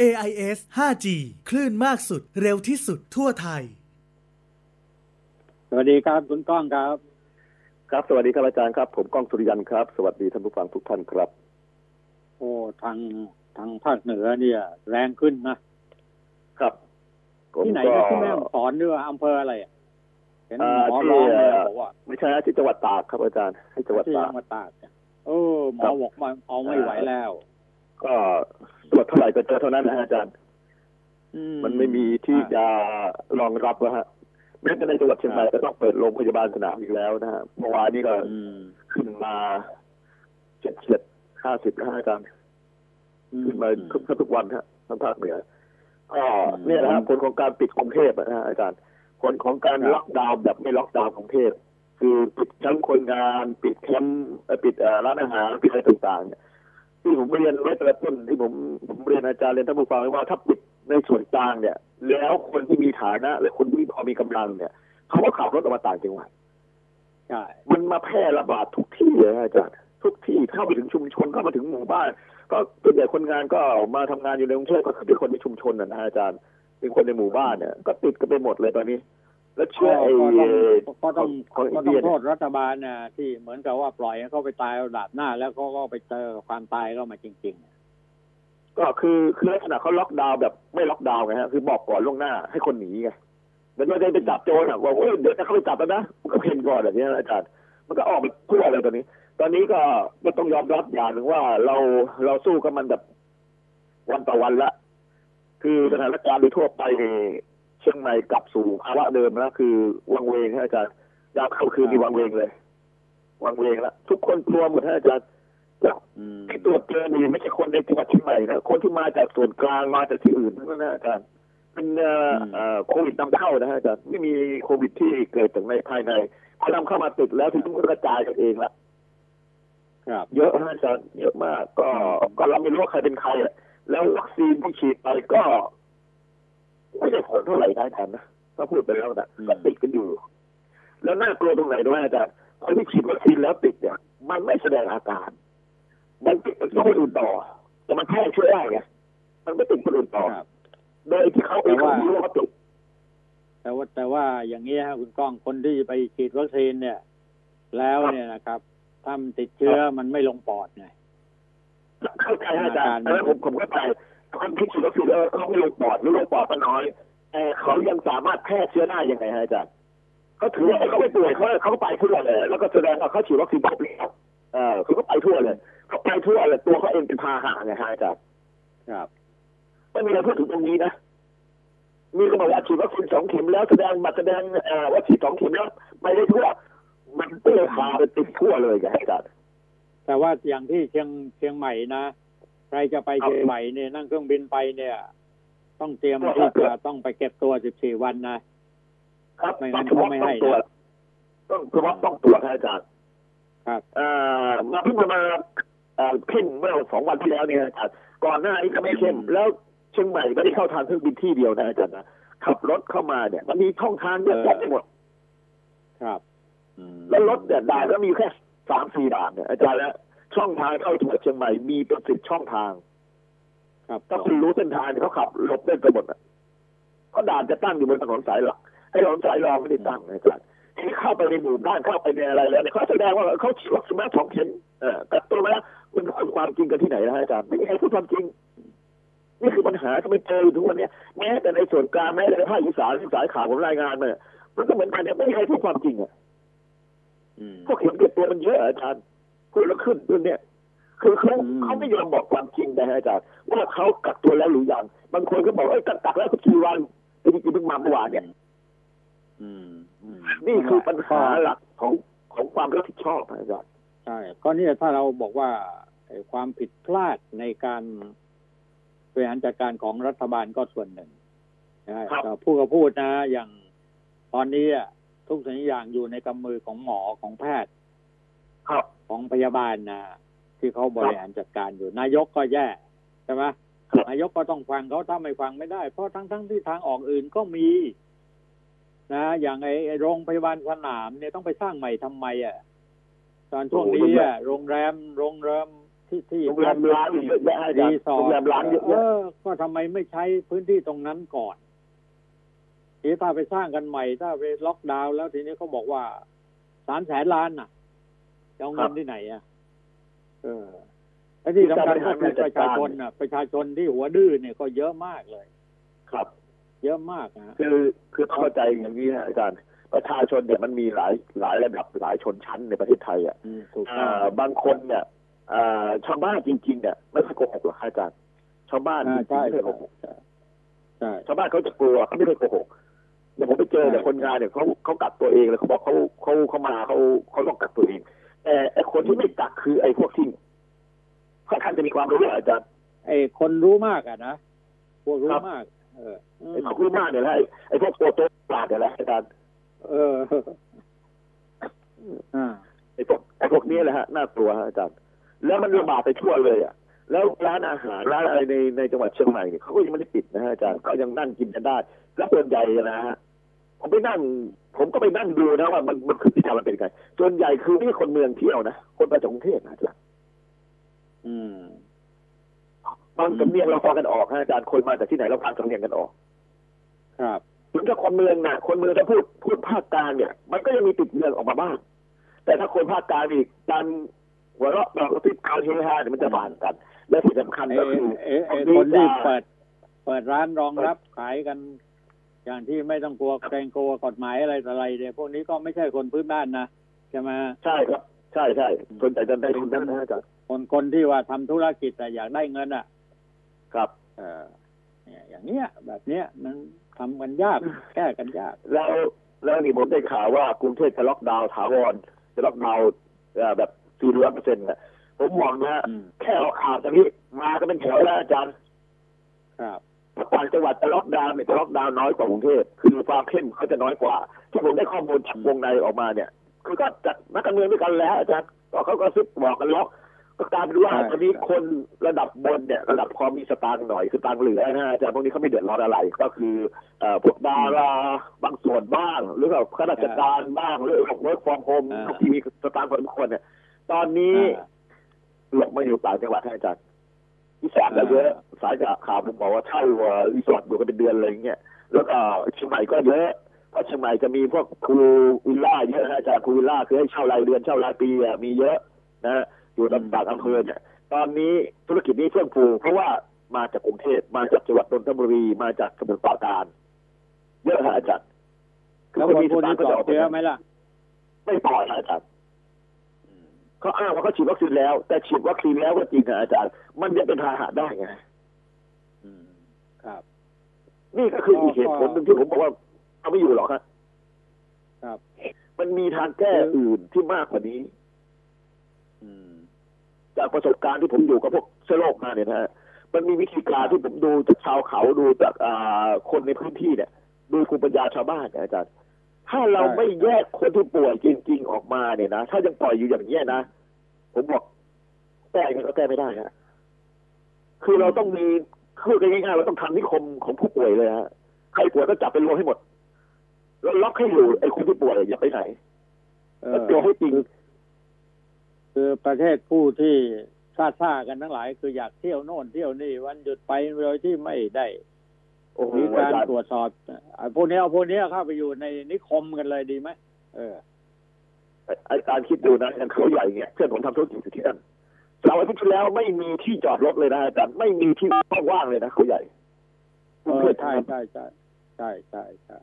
AIS 5G คลื่นมากสุดเร็วที่สุดทั่วไทย สวัสดีครับคุณก้องครับ ครับ สวัสดีครับอาจารย์ครับ ผมก้องสุริยันครับ สวัสดีท่านผู้ฟังทุกท่านครับ โอ้ทางทางภาคเหนือเนี่ย แรงขึ้นนะ ครับผมที่ไหนก็นะที่แม่ฮ่องสอนด้วยอำเภออะไรอะเห็นอ่าหมอที่ร้องเลยเอ่อบอกว่าไม่ใช่นะที่จังหวัดตากครับอาจารย์ที่จังหวัดที่ตาจักงหวัดตากเนี่ยเออหมครัอบบอกว่าเอาไม่ไหวแล้ว ก็ตรวจเท่าไหร่ก็เจอเท่านั้นนะฮะอาจารย์อืมันไม่มีที่จะรองรับนะฮะแม้แต่ในจังหวัดเชียงรายก็ต้องเปิดโรงพยาบาลสนามอีกแล้วนะฮะเมื่อวานนี้ก็อืมขึ้นมาเจ็ดเจ็ดห้าสิบนะฮะอาจารย์ขึ้นมาทุกทุกวันฮะทางภาคเหนือก็เนี่ยนะฮะผลของการปิดกรุงเทพนะฮะอาจารย์ผลของการล็อกดาวน์แบบไม่ล็อกดาวน์กรุงเทพคือปิดแคมป์คนงาน ปิดแคมป์เอ่อปิดเอ่อร้านอาหารปิดอะไรต่างๆเนี่ย ที่ผมเรียนไว้แต่ละต้นที่ผมผมเรียนอาจารย์เรียนท่านผู้ฟังไว้ว่าถ้าปิดในส่วนกลางเนี่ย แล้วคนที่มีฐานะและคนที่พอมีกำลังเนี่ยเขาก็ขับรถออกมาต่างจังหวัดใช่มันมาแพร่ระบาดทุกที่เลยนะอาจารย์ทุกที่เข้าไปถึงชุมชนเข้ามาถึงหมู่บ้าน ก็ส่วนใหญ่คนงานก็มาทำงานอยู่ในกรุงเทพก็คือเป็นคนในชุมชนนะนะอาจารย์เป็นคนในหมู่บ้านเนี่ยก็ติดกันไปหมดเลยตอนนี้ แล้วเชื้อไอ้ก็ต้องก็ต้องของก็อินต้อเดียงโทเนี่ยษรัฐบาลนะที่เหมือนกับว่าปล่อยให้เขาไปตายเอาดาบหน้า แล้วเขาก็ไปเจอความตายเข้ามาจริงก็คือคือลักษณะเขาล็อกดาวน์แบบไม่ล็อกดาวน์ไงฮะคือบอกก่อนล่วงหน้าให้คนหนีไงเดี๋ยวเราจะไปจับโจรอะบอกว่าเดี๋ยวจะเข้าไปจับแล้วนะมันก็เพ่นก่อนแบบนี้นะอาจารย์ มันก็ออกไปทั่วเลยตอนนี้ ตอนนี้ก็ก็ต้องยอมรับอย่างหนึ่งว่าเราเราสู้กับมันแบบวันต่อวันละ คือสถานการณ์โดยทั่วไปเนี่ยเชียงใหม่กลับสู่ภาวะเดิมแล้วคือวังเวงฮะอาจารย์ยามเข้าคืนมีวังเวงเลย วังเวงละทุกคนกลัวหมดฮะอาจารย์แล้วๆอืมที่ตรวจเจอนี่ไม่ใช่คนในจังหวัดเชียงใหม่นะคนที่มาจากส่วนกลางมาจากที่อื่นทั้งนั้นนะอาจารย์เป็นเอ่อเอ่อโควิดนำเข้านะฮะอาจารย์ไม่มีโควิดที่เกิดจากในภายในพอนำเข้ามาติดแล้วที่ต้องกระจายกันเองละครับเยอะนะอาจารย์เยอะมาก ก็ก็เราไม่รู้ว่าใครเป็นใครอะแล้ววัคซีนที่ฉีดไปก็ ไม่ได้ผลเท่าไหร่นะอาจารย์นะถ้าพูดไปแล้วนะก็ติดกันอยู่ แล้วน่ากลัวตรงไหนด้วยอาจารย์คนที่ฉีดวัคซีนแล้วติดเนี่ยมันไม่แสดงอาการ มันติดคนอื่นต่อ แต่มันแพร่เชื้อได้ไงมันไม่ติดคนอื่นต่อครับโดยที่เขาเองเขาไม่รู้ว่าเขาติดแต่ว่าแต่ว่าอย่างนี้ฮะคุณก้องคนที่ไปฉีดวัคซีนเนี่ย แล้วครับเนี่ยนะครับ ถ้ามันติดเชื้อมันไม่ลงปอดไงเข้าใจนะอาจารย์อาการแล้วผมผมก็ใจ คนที่ฉีดวัคซีนแล้วเขาไม่ลงปอดหรือลงปอดมันน้อยแต่เขายังสามารถแพร่เชื้อได้ยังไงฮะอาจารย์เขาถือว่าเขาไม่ป่วยเขาเขาก็ไปทั่วเลย แล้วก็แสดงว่าเขาฉีดวัคซีนครบแล้วเออเขาก็ไปทั่วเลยเขาไปทั่วเลยตัวเขาเองเป็นพาหะไงฮะอาจารย์ครับไม่มีอะไรพูดถึงตรงนี้นะมีก็บอกว่าฉีดวัคซีนสองเข็มแล้วแสดงบัตรแสดงเอ่อว่าฉีดสองเข็มแล้วไปได้ทั่ว มันเตื้อพาไปติดทั่วเลยไงอาจารย์แต่ว่าอย่างที่เชียงเชียงใหม่นะ ใครจะไปครับเชียงใหม่เนี่ยนั่งเครื่องบินไปเนี่ย ต้องเตรียมที่จะต้องไปเก็บตัว 14 วันนะครับไม่งั้นต้องเขาไม่ให้ตรวจนะต้องเฉพาะต้องตรวจนะอาจารย์ครับเอ่อมาเพิ่งมาเอ่อเข้มเมื่อสองวันที่แล้วเนี่ยอาจารย์ก่อนหน้านี้ก็ไม่เข้มแล้วเชียงใหม่ไม่ได้เข้าทางเครื่องบินที่เดียวนะอาจารย์นะขับรถเข้ามาเนี่ย มันมีช่องทางเยอะแยะไปหมดครับอืมแล้วรถเนี่ยด่านก็มีแค่สามสี่ด่านเนี่ยอาจารย์แล้ว ช่องทางเข้าจังหวัดเชียงใหม่มีเป็นสิบช่องทาง ครับถ้าคุณรู้เส้นทางเนี่ยเขาขับหลบได้กันหมดอะเพราะด่านจะตั้งอยู่บนถนนสายหลักไอ้ถนนสายรองไม่ได้ตั้งนะอาจารย์ทีนี้เข้าไปในหมู่บ้านเข้าไปในอะไรแล้วเนี่ยเขาแสดงว่าเขาฉีดวัคซีนมาสองเข็มเออแต่ตัวมาแล้วคุณพูดความจริงกันที่ไหนนะอาจารย์ไม่มีใครพูดความจริง นี่คือปัญหาที่ไม่เจออยู่ทุกวันเนี้ยแม้แต่ในส่วนกลางแม้แต่ในภาคอีสานที่สายข่าวผมรายงานมาเนี่ยมันก็เหมือนกันเนี่ยไม่มีใครพูดความจริงอะอืมพวกเข็มเก็บตัวมันเยอะอาจารย์ พูดแล้วขึ้นเรื่องเนี้ยคือเขาอืมเขาไม่ยอมบอกความจริงนะฮะอาจารย์ว่าเขากักตัวแล้วหรือยังบางคนก็บอกเอ้ยกักกักแล้วกี่วันแต่จริงๆเพิ่งมาเมื่อวานเนี่ยอืมอืมนี่คือปัญหาหลักของของความรับผิดชอบนะอาจารย์ใช่ก็เนี่ยถ้าเราบอกว่าไอ้ความผิดพลาดในการบริหารจัดการของรัฐบาลก็ส่วนหนึ่งนะครับแต่พูดก็พูดนะ อย่างตอนนี้อะทุกสิ่งอย่างอยู่ในกำมือของหมอของแพทย์ ครับ ของพยาบาลนะที่เขาบริหารจัดการอยู่ นายกก็แย่ใช่ไหมครับนายกก็ต้องฟังเขาถ้าไม่ฟังไม่ได้ เพราะทั้งทั้งที่ทางออกอื่นก็มี นะอย่างไอ้ไอ้โรงพยาบาลสนามเนี่ยต้องไปสร้างใหม่ทำไมอะตอนช่วงนี้อะโรงแรมโรงแรมที่ที่โรงแรมร้างเยอะแยะอาจารรีย์สอโรงร์แรทมร้างเยอะเอแยะอก็ทำไมไม่ใช้พื้นที่ตรงนั้นก่อนทีนี้ถ้าไปสร้างกันใหม่ ถ้าไปล็อกดาวน์แล้วทีนี้เขาบอกว่าสามแสนล้านน่ะ จะเอาเงินที่ไหนอะ เออและที่สำคัญก็คือประชาชนน่ะ ประชาชนที่หัวดื้อเนี่ยก็เยอะมากเลย ครับ เยอะมากนะคือคือต้องเข้าใจอย่างนี้นะอาจารย์ประชาชนเนี่ยมันมีหลายหลายระดับหลายชนชั้นในประเทศไทยอะอืมถูกต้อ่องาบางคนเนี่ยอ่าชาวบ้านจริง ๆ เนี่ยไม่ค่อยโกหกหรอกอาจารย์ชาวบ้านอ่าจริงๆใช่ไม่ค่อยโกหกใช่ใช่ชาวบ้านเขาจะกลัวเขาไม่ได้โกหกเดี๋ยวผมไปเจอแต่คนงานเนี่ยเขาเขากักตัวเองเลยเขาบอกเขาเขาเขามาเขาเขาต้องกักตัวเอง แต่ไอ้คนที่ไม่กักคือไอ้พวกที่ค่อนข้างจะมีความรู้อะอาจารย์ไอ้คนรู้มากอะนะพวกรู้ครับมาก เอออืมไอ้พวกรู้มากเนี่ยแหละไอ้ไอ้พวกตัวโตปราดเนี่ยแหละอาจารย์เอออ่าไอ้พวกไอ้พวกนี้แหละฮะน่ากลัวฮะอาจารย์ แล้วมันระบาดไปทั่วเลยอะแล้วร้านอาหารร้านอะไรในในจังหวัดเชียงใหม่เนี่ยเขาก็ยังไม่ได้ปิดนะฮะอาจารย์ก็ยังนั่งกินกันได้ แล้วส่วนใหญ่นะฮะผมไปนั่ง ผมก็ไปนั่งดูนะว่ามันมันคือที่ทำมันเป็นยังไงส่วนใหญ่คือไม่ใช่คนเมืองเที่ยวนะคนมาจากกรุงเทพนะอาจารย์อืมบางสำเนียงเราฟังกันออกฮะอาจารย์คนมาจากที่ไหนเราฟังสำเนียงกันออก ครับถึงถ้าคนเมืองน่ะ คนเมืองถ้าพูดพูดภาคกลางเนี่ย มันก็ยังมีติดเมืองออกมาบ้าง แต่ถ้าคนภาคกลางอีกการหัวเราะเราก็ติดการเฮฮาเนี่ยมันจะผ่านกัน และที่สำคัญไอ้ก็คือไอ้ไอ้คนที่เปิด เปิดร้านรองรับขายกัน อย่างที่ไม่ต้องกลัวเกรงกลัวกฎหมายอะไรต่ออะไรเนี่ยพวกนี้ก็ไม่ใช่คนพื้นบ้านนะใช่ไหมใช่ครับ ใช่ใช่ส่วนใหญ่จะได้คนนั้นนะอาจารย์คนคนที่ว่าทำธุรกิจแต่อยากได้เงินอะ ครับ เออเนี่ยอย่างเนี้ย แบบเนี้ยมันทำกันยากแก้กันยาก แล้วแล้วนี่ผมได้ข่าวว่ากรุงเทพจะล็อกดาวน์ถาวรจะล็อกดาวน์เอ่อแบบสี่ร้อยเปอร์เซ็นต์นะผมมองนะอืมแค่เราข่าวจากนี้มาก็เป็นแถวแล้วอาจารย์ ครับ ต่างจังหวัดจะล็อกดาวน์เนี่ยจะล็อกดาวน์น้อยกว่ากรุงเทพคือความเข้มเขาจะน้อยกว่า ที่ผมได้ข้อมูลจากวงในออกมาเนี่ยคือก็จากนักการเมืองด้วยกันแล้วอาจารย์ก็เขาก็กระซิบบอกกันล็อกก็กลายเป็นว่าใช่ตอนนี้คนระดับบนเนี่ยระดับพอมีสตางค์หน่อยคือตังค์เหลือนะฮะอาจารย์พวกนี้เขาไม่เดือดร้อนอะไร ก็คือเอ่อพวกดาราบางส่วนบ้าง หรือแบบข้าราชการบ้างหรือ work from home อ่าที่มีสตางค์คนทุกคนเนี่ยตอนนี้อ่าหลบมาอยู่ต่างจังหวัดให้อาจารย์ ที่แสบแล้วเยอะสายจากข่าวผมบอกว่าเช่าเอ่อรีสอร์ทอยู่กันเป็นเดือนอะไรอย่างเงี้ยแล้วก็เชียงใหม่ก็เยอะเพราะเชียงใหม่จะมีพวกครูวิลล่าเยอะนะอาจารย์ครูวิลล่าคือให้เช่ารายเดือนเช่ารายปีอะมีเยอะนะฮะอยู่ตามต่างอำเภอเนี่ยตอนนี้ธุรกิจนี้เฟื่องฟูเพราะว่ามาจากกรุงเทพมาจากจังหวัดนนทบุรีมาจากสมุทรปราการเยอะฮะอาจารย์แล้วคนพวกนี้ปลอดเชื้อไหมล่ะ ไม่ปลอดนะอาจารย์ เขาอ้างว่าเขาฉีดวัคซีนแล้ว แต่ฉีดวัคซีนแล้วก็จริงนะอาจารย์ มันยังเป็นพาหะได้ไงอืมครับ นี่ก็คืออีกเหตุผลหนึ่งที่ผมบอกว่าเอาไม่อยู่หรอกครับครับ มันมีทางแก้อื่นที่มากกว่านี้อืมจากประสบการณ์ที่ผมอยู่กับพวกเชื้อโรคมาเนี่ยนะฮะมันมีวิธีการที่ผมดูจากชาวเขาดูจากอ่าคนในพื้นที่เนี่ย ดูภูมิปัญญาชาวบ้านเนี่ยอาจารย์ ถ้าเราไม่แยกคนที่ป่วยจริง ๆ ออกมาเนี่ยนะ ถ้ายังปล่อยอยู่อย่างนี้ยนะ ผมบอกแก้ยังไงก็แก้ไม่ได้ฮะคือเราต้องมีคือกันง่ายๆเราต้องทำนิคมของผู้ป่วยเลยฮะใครป่วยก็จับไปรวมให้หมด แล้วล็อกให้อยู่ไอ้คนที่ป่วยอย่าไปไหนเอแล้วอตัวให้จริง คือประเทศผู้ที่ซาซาๆกันทั้งหลาย คืออยากเที่ยวโน่นเที่ยวนี่วันหยุดไปโดยที่ไม่ได้โอ้โห มีอาการจารย์ตรวจสอบอะพวกนี้เอาพวกนี้เข้าไปอยู่ในนิคมกันเลยดีไหมเอออาจารย์คิดดูนะอย่างเขาใหญ่เนี่ยเพื่อนผมทำธุรกิจอยู่ที่นั่นเสาร์อาทิตย์ที่แล้วไม่มีที่จอดรถเลยนะอาจารย์ไม่มีที่ว่างๆเลยนะเขาใหญ่เออใช่ใช่ใช่ใช่ใช่ใช่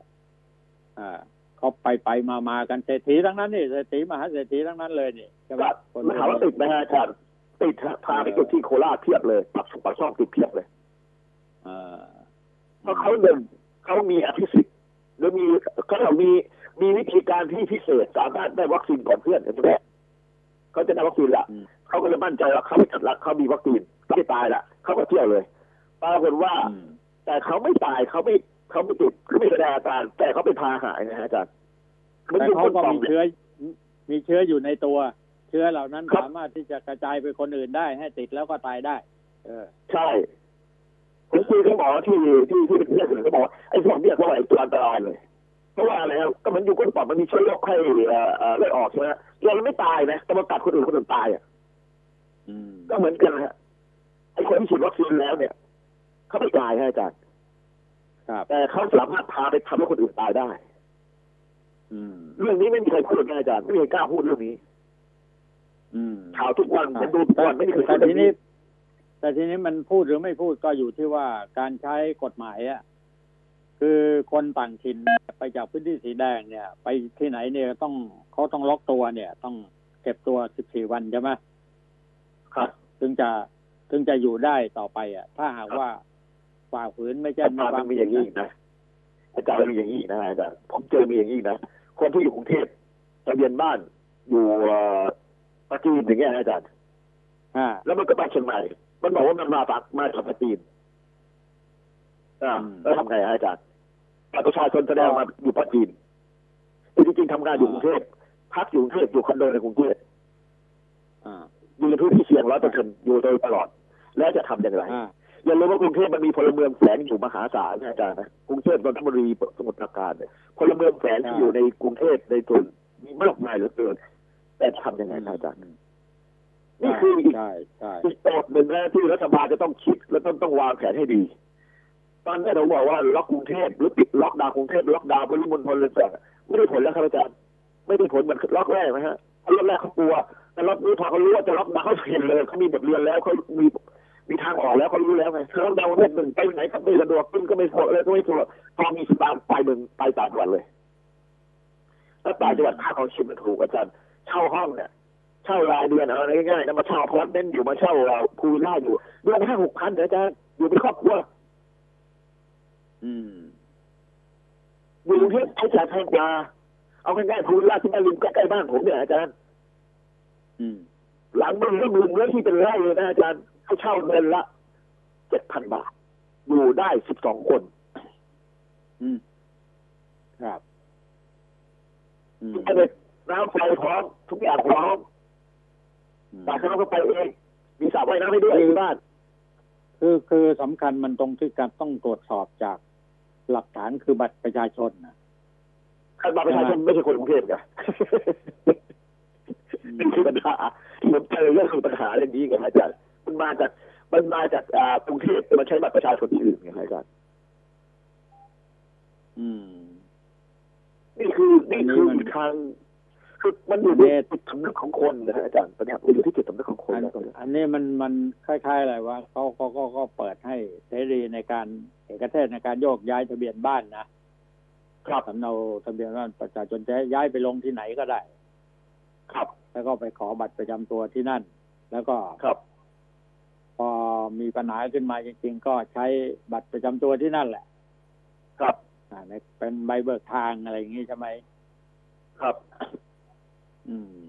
อ่าเขาไปไปมามากันเศรษฐีทั้งนั้นนี่เศรษฐีมหาเศรษฐีทั้งนั้นเลยนี่ใช่ไหมครับคนมหาวิทยาลัยติดนะฮะอาจารย์ติดฮะพาไปจุดที่โคราชเพียบเลยปักปักช่องติดเพียบเลยเออ เพราะเขาหนึ่งเขามีอภิสิทธิ์หรือมีเขาเรามีมีวิธีการที่พิเศษสามารถได้วัคซีนก่อนเพื่อนใช่ไหมเขาจะได้วัคซีนละอืมเขาก็เลยมั่นใจว่าเขาไม่จัดละเขามีวัคซีนเขาไม่ตายละเขาก็เที่ยวเลยปรากฏว่าอืมแต่เขาไม่ตายเขาไม่เขาไม่ติดเขาไม่แสดงอาการแต่เขาเป็นพาหายนะฮะอาจารย์มันแต่อยู่เขาบนก็กล่องมีเนี่ยเชื้อ มีเชื้ออยู่ในตัว เชื้อเหล่านั้นครับสามารถที่จะกระจายไปคนอื่นได้ ให้ติดแล้วก็ตายได้ เออ ใช่ ผมคุยกับหมอที่ที่ที่เป็นเพื่อนผมก็บอกว่าไอ้พวกเนี้ยเขาบอกไอ้ตัวอันตรายเลยเพราะว่าอะไรครับก็มันอยู่ก้นปอดมันมีเชื้อโรคไข้เอ่อเอ่อเลือดออกใช่ไหมเราไม่ตายนะแต่มากัดคนอื่นคนอื่นตายอะอืมก็เหมือนกันนะฮะไอ้คนที่ฉีดวัคซีนแล้วเนี่ยเขาไม่ตายฮะอาจารย์ครับแต่เขาสามารถพาไปทำให้คนอื่นตายได้อืมเรื่องนี้ไม่มีใครพูดนะอาจารย์ไม่มีใครกล้าพูดเรื่องนี้อืมข่าวทุกวันผมดูทุกวันไม่มีใครพูแต่ดเรื่ทีองนี้นี้ แต่ทีนี้มันพูดหรือไม่พูดก็อยู่ที่ว่าการใช้กฎหมายอะคือคนต่างถิ่นไปจากพื้นที่สีแดงเนี่ย ไปที่ไหนเนี่ยต้องเขาต้องล็อกตัวเนี่ย ต้องเก็บตัว14วันใช่ไหมครับถึงจะถึงจะอยู่ได้ต่อไปอะ ถ้าหากว่าฝ่าฝืนไม่ใช่อาจารย์มันมีอย่างนี้อีกนะอาจารย์มันมีอย่างนี้อีกนะอาจารย์ผมเจอมีอย่างนี้อีกนะคนที่อยู่กรุงเทพทะเบียนบ้านอยู่เอ่อปราจีนอย่างเงี้ยนะอาจารย์อ่าแล้วมันก็ไปเชียงใหม่ มันบอกว่ามันมาปากมาจากปราจีนอ่าอืมแล้วทำไงฮะอาจารย์บัตรประชาชนแสดงมาอยู่ปราจีนแต่จริงๆทำงานอยู่กรุงเทพพักอยู่กรุงเทพอยู่คอนโดในกรุงเทพอ่าอยู่ในพื้นที่เสี่ยงร้อยเปอร์เซ็นต์อยู่โดยตลอด แล้วจะทำอย่างไรอ่าอย่าลืมว่ากรุงเทพมันมีพลเมืองแฝงอยู่มหาศาลนะอาจารย์นะกรุงเทพนนทบุรีสมุทรปราการเนี่ยพลเมืองแฝงที่อยู่ในกรุงเทพในส่วนมีมากมายเหลือเกินแต่ทำยังไงครับอาจารย์ นี่คืออีกใช่ใช่อีกโจทย์หนึ่งนะที่รัฐบาลจะต้องคิดและต้องต้องวางแผนให้ดี ตอนนี้เราบอกว่าล็อกกรุงเทพหรือปิดล็อกดาวน์กรุงเทพล็อกดาวน์ปริมณฑลเลยแต่ไม่ได้ผลแล้วครับอาจารย์ไม่ได้ผลเหมือนล็อกแรกนะฮะเพราะล็อกแรกเขากลัวแต่ล็อกนี้พอเขารู้ว่าจะล็อกดาวน์เขาเห็นเลยเขามีบทเรียนแล้วเขามีมีทางออกแล้วเขารู้แล้วไงถ้าล็อกดาวน์ประเภทหนึ่งไปไหนก็ไม่สะดวกขึ้นก็ไม่สะดวกเลยก็ไม่สะดวกพอมีสตางค์ไปเมืองไปต่างจังหวัดเลยแล้วต่างจังหวัดค่าครองชีพมันถูกอาจารย์เช่าห้องเนี่ย เช่ารายเดือนเอาง่ายๆนะมาเช่าอพาร์ตเมนต์อยู่มาเช่าเราพูลล่าอยู่เดือนห้าหกพันเดี๋ยวอาจารย์อยู่เป็นครอบครัวอืมอยู่กรุงเทพใช้จ่ายแพงกว่าเอาง่ายๆพูลล่าที่แม่ริมใกล้ๆบ้านผมเนี่ยอาจารย์อืม หลังมึงก็มึงเนื้อที่เป็นไร่เลยนะอาจารย์เขาเช่าเดือนละเจ็ดพันบาทอยู่ได้สิบสองคน อืม ครับอืมอินเทอร์เน็ตน้ำไฟพร้อมทุกอย่างพร้อม อืมแต่เขาก็ไปเอง มีสระว่ายน้ำให้ด้วยที่บ้าน คือคือสำคัญมันตรงที่การต้องตรวจสอบจากหลักฐานคือบัตรประชาชนนะคันบัตรประชาชนไม่ใช่คนกรุงเทพไงนี่คือปัญหาที่ผมเจอเรื่องคือปัญหาเรื่องนี้ไงอาจารย์มันมาจากมันมาจากอ่ากรุงเทพแต่มันใช้บัตรประชาชนที่อื่นไงอาจารย์อืมนี่คือนี่คืออันนี้มันทาง คือมันอยู่ที่จิตสำนึกของคนนะฮะอาจารย์ปัญหามันอยู่ที่จิตสำนึกของคนอันแล้วตอนนี้อันนี้มันมันคล้ายๆอะไรว่าเขาเขาก็ก็เปิดให้เสรีในการเอกเทศในการโยกย้ายทะเบียนบ้านนะครับสำเนาทะเบียนบ้านประชาชนจะย้ายไปลงที่ไหนก็ได้ ครับ แล้วก็ไปขอบัตรประจำตัวที่นั่น แล้วก็ครับ พอมีปัญหาขึ้นมาจริง ๆ ก็ใช้บัตรประจำตัวที่นั่นแหละ ครับอ่าในเป็นใบเบิกทางอะไรอย่างนี้ใช่ไหมครับ อืม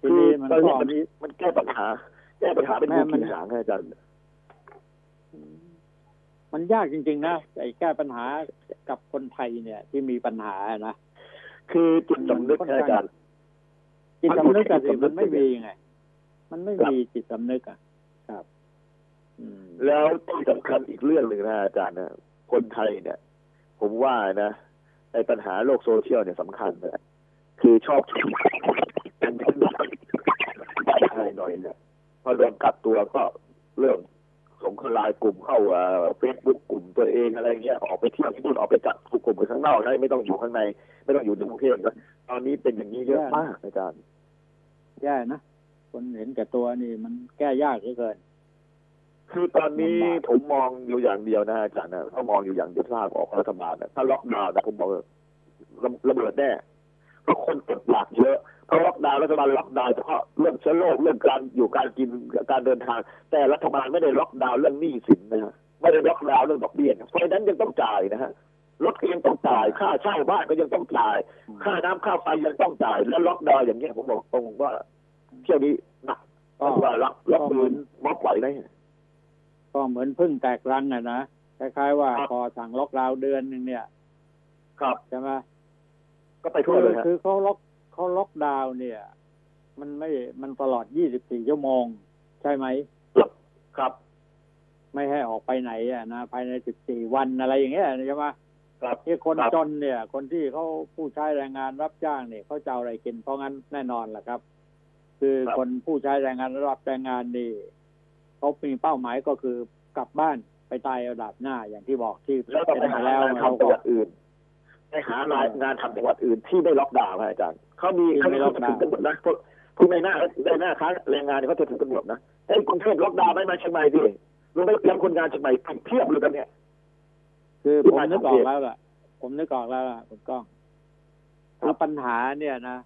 ทีคือนี้มันตอนก็นี้มันมีมันแก้ปัญหา แก้ปัญหาเป็นแม่งูมันกินหางนะอาจารย์มันยากจริง ๆ นะไอ้แก้ปัญหากับคนไทยเนี่ย ที่มีปัญหานะคือจิตสำนึกนะอาจารย์จิตสำนึกอะสิจิตสำนึกมันไม่มีไง มันไม่มีจิตสำนึกอะครับอืมแล้วที่สำคัญอีกเรื่องหนึ่งนะอาจารย์นะคนไทยเนี่ย ผมว่านะในปัญหาโลกโซเชียลเนี่ยสำคัญนะ คือชอบกันไทยหน่อยเนี่ยพอโดนกัดตัวก็เรื่องสงครามกลุ่มเข้าเฟซบุ๊กกลุ่มตัวเองอะไรเงี้ยออกไปเที่ยวที่นู่นออกไปจัดกลุ่มไปข้างนอกนะไม่ต้องอยู่ข้างใน ไม่ต้องอยู่ในกรุงเทพนะตอนนี้เป็นอย่างนี้เยอะมากอาจารย์แย่นะคนเห็นแก่ตัวนี่มันแก้ยากเหลือเกิน คือตอนนี้ลำบากผมมองอยู่อย่างเดียวนะอาจารย์นะถ้ามองอยู่อย่างเดียวทราบออกรัฐบาลนะถ้าล็อกดาวน์นะผมบอกเลยระระเบิดแน่ เพราะคนกดหลักเยอะเพราะล็อกดาวน์รัฐบาลล็อกดาวน์เฉพาะเรื่องเชื้อโรคเรื่องการอยู่การกินการเดินทาง แต่รัฐบาลไม่ได้ล็อกดาวน์เรื่องหนี้สินนะฮะไม่ได้ล็อกดาวน์เรื่องดอกเบี้ยนะเพราะฉะนั้นยังต้องจ่ายนะฮะรถก็ยังต้องจ่ายค่าเช่าบ้านก็ยังต้องจ่าย ค่าน้ำค่าไฟยังต้องจ่าย แล้วล็อกดาวน์อย่างเงี้ยผมบอกตรงว่าเที่ยวนี้หนักก็รัฐบาลล็อกล็อกก็เหมืมืออนม็อบไหวไหมก็เหมือนพึ่งแตกรังอะนะคล้ายๆว่าครับพอสั่งล็อกดาวน์เดือนหนึ่งเนี่ย ครับใช่ไหม ก็ไปทั่วเลยฮะคือเขาล็อกเขาล็อกดาวน์เนี่ย มันไม่มันตลอด 24 ชั่วโมง ใช่ไหมครับ ไม่ให้ออกไปไหนอะนะภายใน 14 วันอะไรอย่างเงี้ยใช่ไหมครับที่คนครับจนเนี่ย คนที่เขาผู้ใช้แรงงานรับจ้างเนี่ยเขาจะเอาอะไรกินเพราะงั้นแน่นอนแหละครับ คือคนผู้ใช้แรงงานรับแรงงานนี่เขามีเป้าหมายก็คือกลับบ้านไปตายเอาดาบหน้าอย่างที่บอกที่แล้วต้องไปหาแล้วงานเราทำจัก็งหวัดอื่น ไปหางานงานทำจังหวัดอื่นที่ไม่ล็อกดาวน์ครับอาจารย์เขามีที่เขาไม่มีล็เขาอกจะดาวน์ถึงกันหมดนะพวกพวกในหน้าในหน้าค้าแรงงานเนี่ยเขาจะถึงกันหมดนะไอ้กรุงเทพล็อกดาวน์ไม่มาเชียงใหม่ดิลงไปเตรียมคนงานเชียงใหม่เพียบเลยกันเนี่ย คือที่ผมมานึกทำอเออกงแล้วล่ะ ผมนึกออกแล้วล่ะคุณก้องคือปัญหาเนี่ยนะ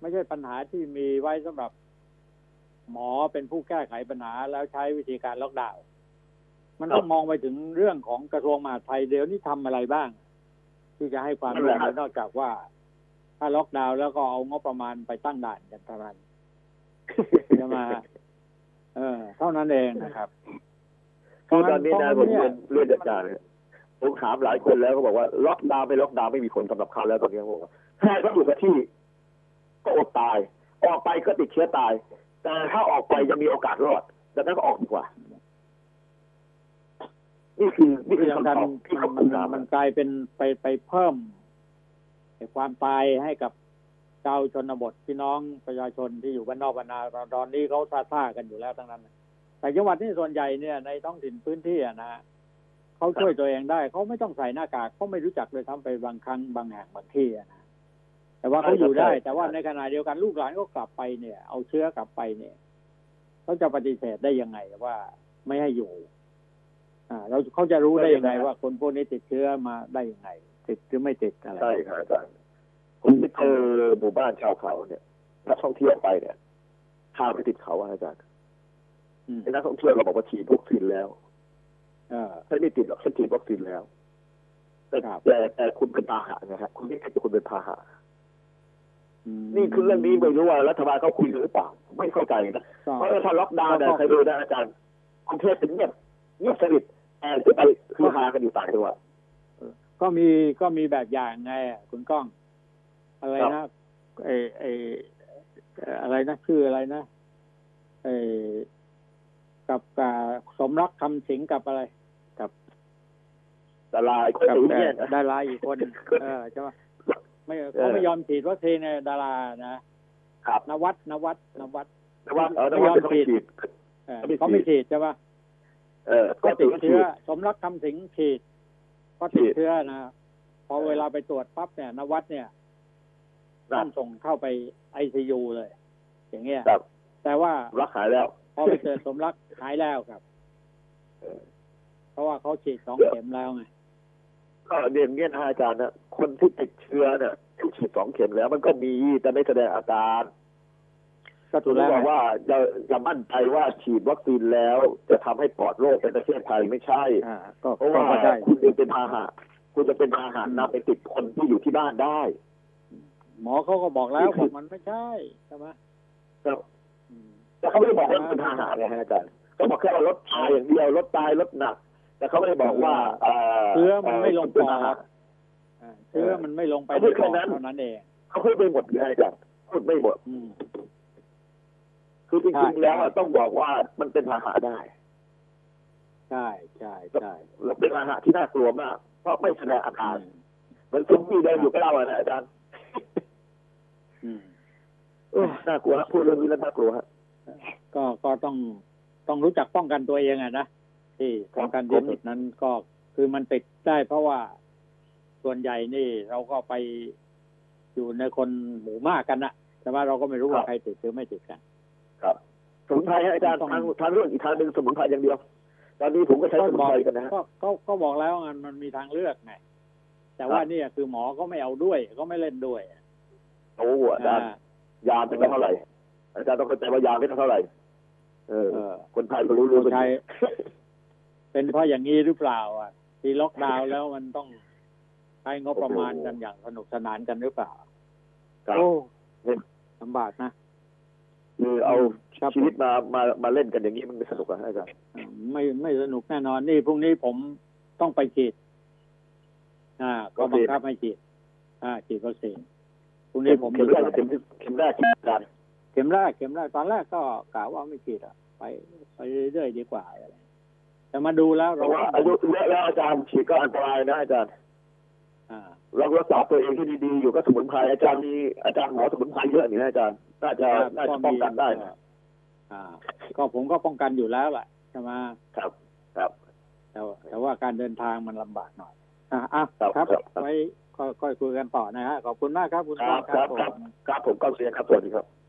ไม่ใช่ปัญหาที่มีไว้สำหรับ หมอเป็นผู้แก้ไขปัญหาแล้วใช้วิธีการล็อกดาวน์มันต้องมองไปถึงเรื่องของกระทรวงมหาดไทยเดี๋ยวนี้ทำอะไรบ้าง ที่จะให้ความร่วมมือนอกจากว่า ถ้าล็อกดาวน์แล้วก็เอางบประมาณไปตั้งด่านกันเท่านั้นจะมา เออ เท่านั้นเองนะครับคือตอนนี้นะเพผราะมงั้นเรียนเนี่ยเรียนอาจารย์เนี่ยผมถามหลายคนแล้วเขาบอกว่าล็อกดาวน์ไม่ล็อกดาวน์ไม่มีผลสำหรับเขาแล้วตอนนี้เขาบอกว่าถ้าเขาอยู่กับที่ ก็อดตาย ออกไปก็ติดเชื้อตาย แต่ถ้าออกไปยังมีโอกาสรอดดังนั้นก็ออกดีกว่า นี่คือนี่ที่คือสำคัญคำตอบที่มัเขานคุมันณถามมันกลายเป็นไปไปเพิ่มไอ้ความตายให้กับชาวชนบทพี่น้องประชาชนที่อยู่บ้านนอกบ้านนาตอนนี้เขาท่าท่าๆกันอยู่แล้วทั้งนั้นแต่จังหวัดนี่ส่วนใหญ่เนี่ยในท้องถิ่นพื้นที่อะนะเขาช่วยตัวเองได้เขาไม่ต้องใส่หน้ากากเขาไม่รู้จักเลยทำไปบางครั้งบางแห่งบางที่อะนะแต่ว่าเขาอยู่ได้ แต่ว่าในขณะเดียวกันลูกหลานก็กลับไปเนี่ย เอาเชื้อกลับไปเนี่ยเขาจะปฏิเสธได้ยังไงว่าไม่ให้อยู่อ่า เราเขาจะรู้ได้ยังไงว่าคนพวกนี้ติดเชื้อมาได้ยังไง ติดหรือไม่ติดอะไรใช่ครับอาจารย์ผมไปเจอหมู่บ้านชาวเขาเนี่ยนักท่องเที่ยวไปเนี่ยข้ามไปติดเขาอะอาจารย์อืมไอ้นักท่องเที่ยวเราบอกว่าฉีดวัคซีนแล้วเออฉันไม่ติดหรอกฉันฉีดวัคซีนแล้วแต่ครับแต่แต่คุณเป็นพาหะนะฮะคุณไม่ใช่คุณเป็นพาหะมนี่คือเรื่องนี้ไม่รู้ว่ารัฐบาลเขาคุยกันหรือเปล่า ไม่เข้าใจนะก็เพราะว่าถ้าล็อกดาวน์เนี่ยก็ใครดูนะอาจารย์กรุงเทพเป็นเงียบเงียบสนิท แต่จะไปคือหากันอยู่ต่างจังหวัดก็มีก็มีแบบอย่างไงอะคุณก้อง อะไรครันะบเออเออเอ่ออะไรนะชื่ออะไรนะเออกับกับสมรักคำสิงกับอะไร กับแต่ลายคนกับสูงเอ่เนี่ยอนะดาราอีกคนเออใช่ไหมไม่เขาไม่ยอมฉีดวัคซีนในดารานะครับนวัดนวัดนวัดแต่ว่าเออแต่ว่าเขาไม่ฉีดเออเขาไม่ฉีดเขาไม่ฉีดใช่ปะ เออก็ก็ติติดดเชื้เชื้ออสมรักคำสิงฉีด ก็ติดฉีดเชื้อนะพอเวลาไปตรวจปั๊บเนี่ยนวัดเนี่ยครัต้บองส่งเข้าไปไอซียูเลย อย่างเงี้ยครับแต่ว่ารักหายแล้ว พอไปเจอสมรักหายแล้วครับเออเพราะว่าเขาฉีดสองเข็มแล้วไงก็เรียนเงี้ยนะอาจารย์นะคนที่ติดเชื้อเนี่ยที่ฉีดสองเข็มแล้ว มันก็มีแต่ไม่แสดงอาการ ก็คุถูณกแล้วบอกไงว่าจะจะมั่นใจว่าฉีดวัคซีนแล้วจะทำให้ปลอดโรคในประเทศไทยไม่ใช่อ่าก็เพราะก็ว่าใช่คุณจะเป็นพาหะคุณจะเป็นพาหะนำไปติดคนที่อยู่ที่บ้านได้ หมอเขาก็บอกแล้วบอกมันไม่ใช่ใช่ไหมครับอืมแต่เขาไม่ได้บอกว่าเป็นพาหะไงฮะอาจารย์เขาบอกแค่ว่าลดตายอย่างเดียวลดตายลดหนัก แต่เขาไม่ได้บอกว่าเอ่อเชื้อมันไม่ลงปเป็นอพาหะดอ่าเชื้อมันไม่ลงไปเขาในพูดปแค่อดนั้นเท่านั้นเองเขาพูดไม่หมดเลยอาจารย์พูดไม่หมดอืม คือจใช่ริงๆแล้วอะต้องบอกว่ามันเป็นพาหะได้ ใช่ใช่ใช่แล้วเป็นพาหะที่น่ากลัวมากเพราะไม่แสดงอาการเหมือนซุมบี้เดินอยู่กับเราอะนะอาจารย์อืมเออน่ากลัวฮะพูดเรื่องนี้แล้วน่ากลัวฮะก็ก็ต้องต้องรู้จักป้องกันตัวเองอะนะที่สำคัญที่สุดนั้นก็คือมันติดได้เพราะว่าส่วนใหญ่นี่เราก็ไปอยู่ในคนหมู่มากกันนะแต่ว่าเราก็ไม่รู้ว่าใครติดหรือไม่ติดกัน ครับสมุนไพรฮะอาจารย์ต้องทางทางเรื่องอีกทางหนึ่งสมุนไพรอย่างเดียว ตอนนี้ผมก็ใช้สมุนไพรกันนะฮะก็ก็ก็บอกแล้วไงมันมีทางเลือกไงแต่ว่าครับเนี่ยคือหมอก็ไม่เอาด้วยก็ไม่เล่นด้วยโอ้อาจารย์อ่ายาเป็นเท่าไหร่อาจารย์ต้องเข้าใจว่ายาเป็นเท่าไหร่เออเออคนไทยก็รู้รู้กันใช่เป็นเพราะอย่างนี้หรือเปล่า อะ ที่ล็อกดาวน์แล้วมันต้องใช้งบประมาณกันอย่างสนุกสนานกันหรือเปล่าครับโอ้เนี่ยลำบากนะ คือเอาครับชีวิตมามามาเล่นกันอย่างนี้มันไม่สนุกอะอาจารย์ไม่ไม่สนุกแน่นอนนี่พรุ่งนี้ผมต้องไปฉีดอ่า ก็บังคับให้ฉีดอ่าฉีดวัคซีนพรุ่งนี้ผมเข็มแรกเข็มที่เข็มแรกที่อาจารย์เข็มแรกเข็มแรกตอนแรกก็กะว่าไม่ฉีดอะไปไปเรื่อยๆดีกว่าอะไรแต่มาดูแล้วเพเราราะว่าอายุเยอะแล้วอาจารย์ฉีดก็อันตรายนะอาจารย์อ่า เรารักษาตัวเองที่ดีๆอยู่ก็สมุนไพรอาจารย์มีอาจารย์หมอสมุนไพรเยอะนี่นะอาจารย์น่าจะน่าจะป้องกันได้นะอ่า ก็ผมก็ป้องกันอยู่แล้วแหละใช่ไหมครับ ครับ แต่ว่าแต่ว่าการเดินทางมันลำบากหน่อย อะอะครับครับครับครับไว้ค่อยค่อยคุยกันต่อนะฮะขอบคุณมากครับคุณครับก้องครับผมครับผมก็เสียครับสวัสดีครับ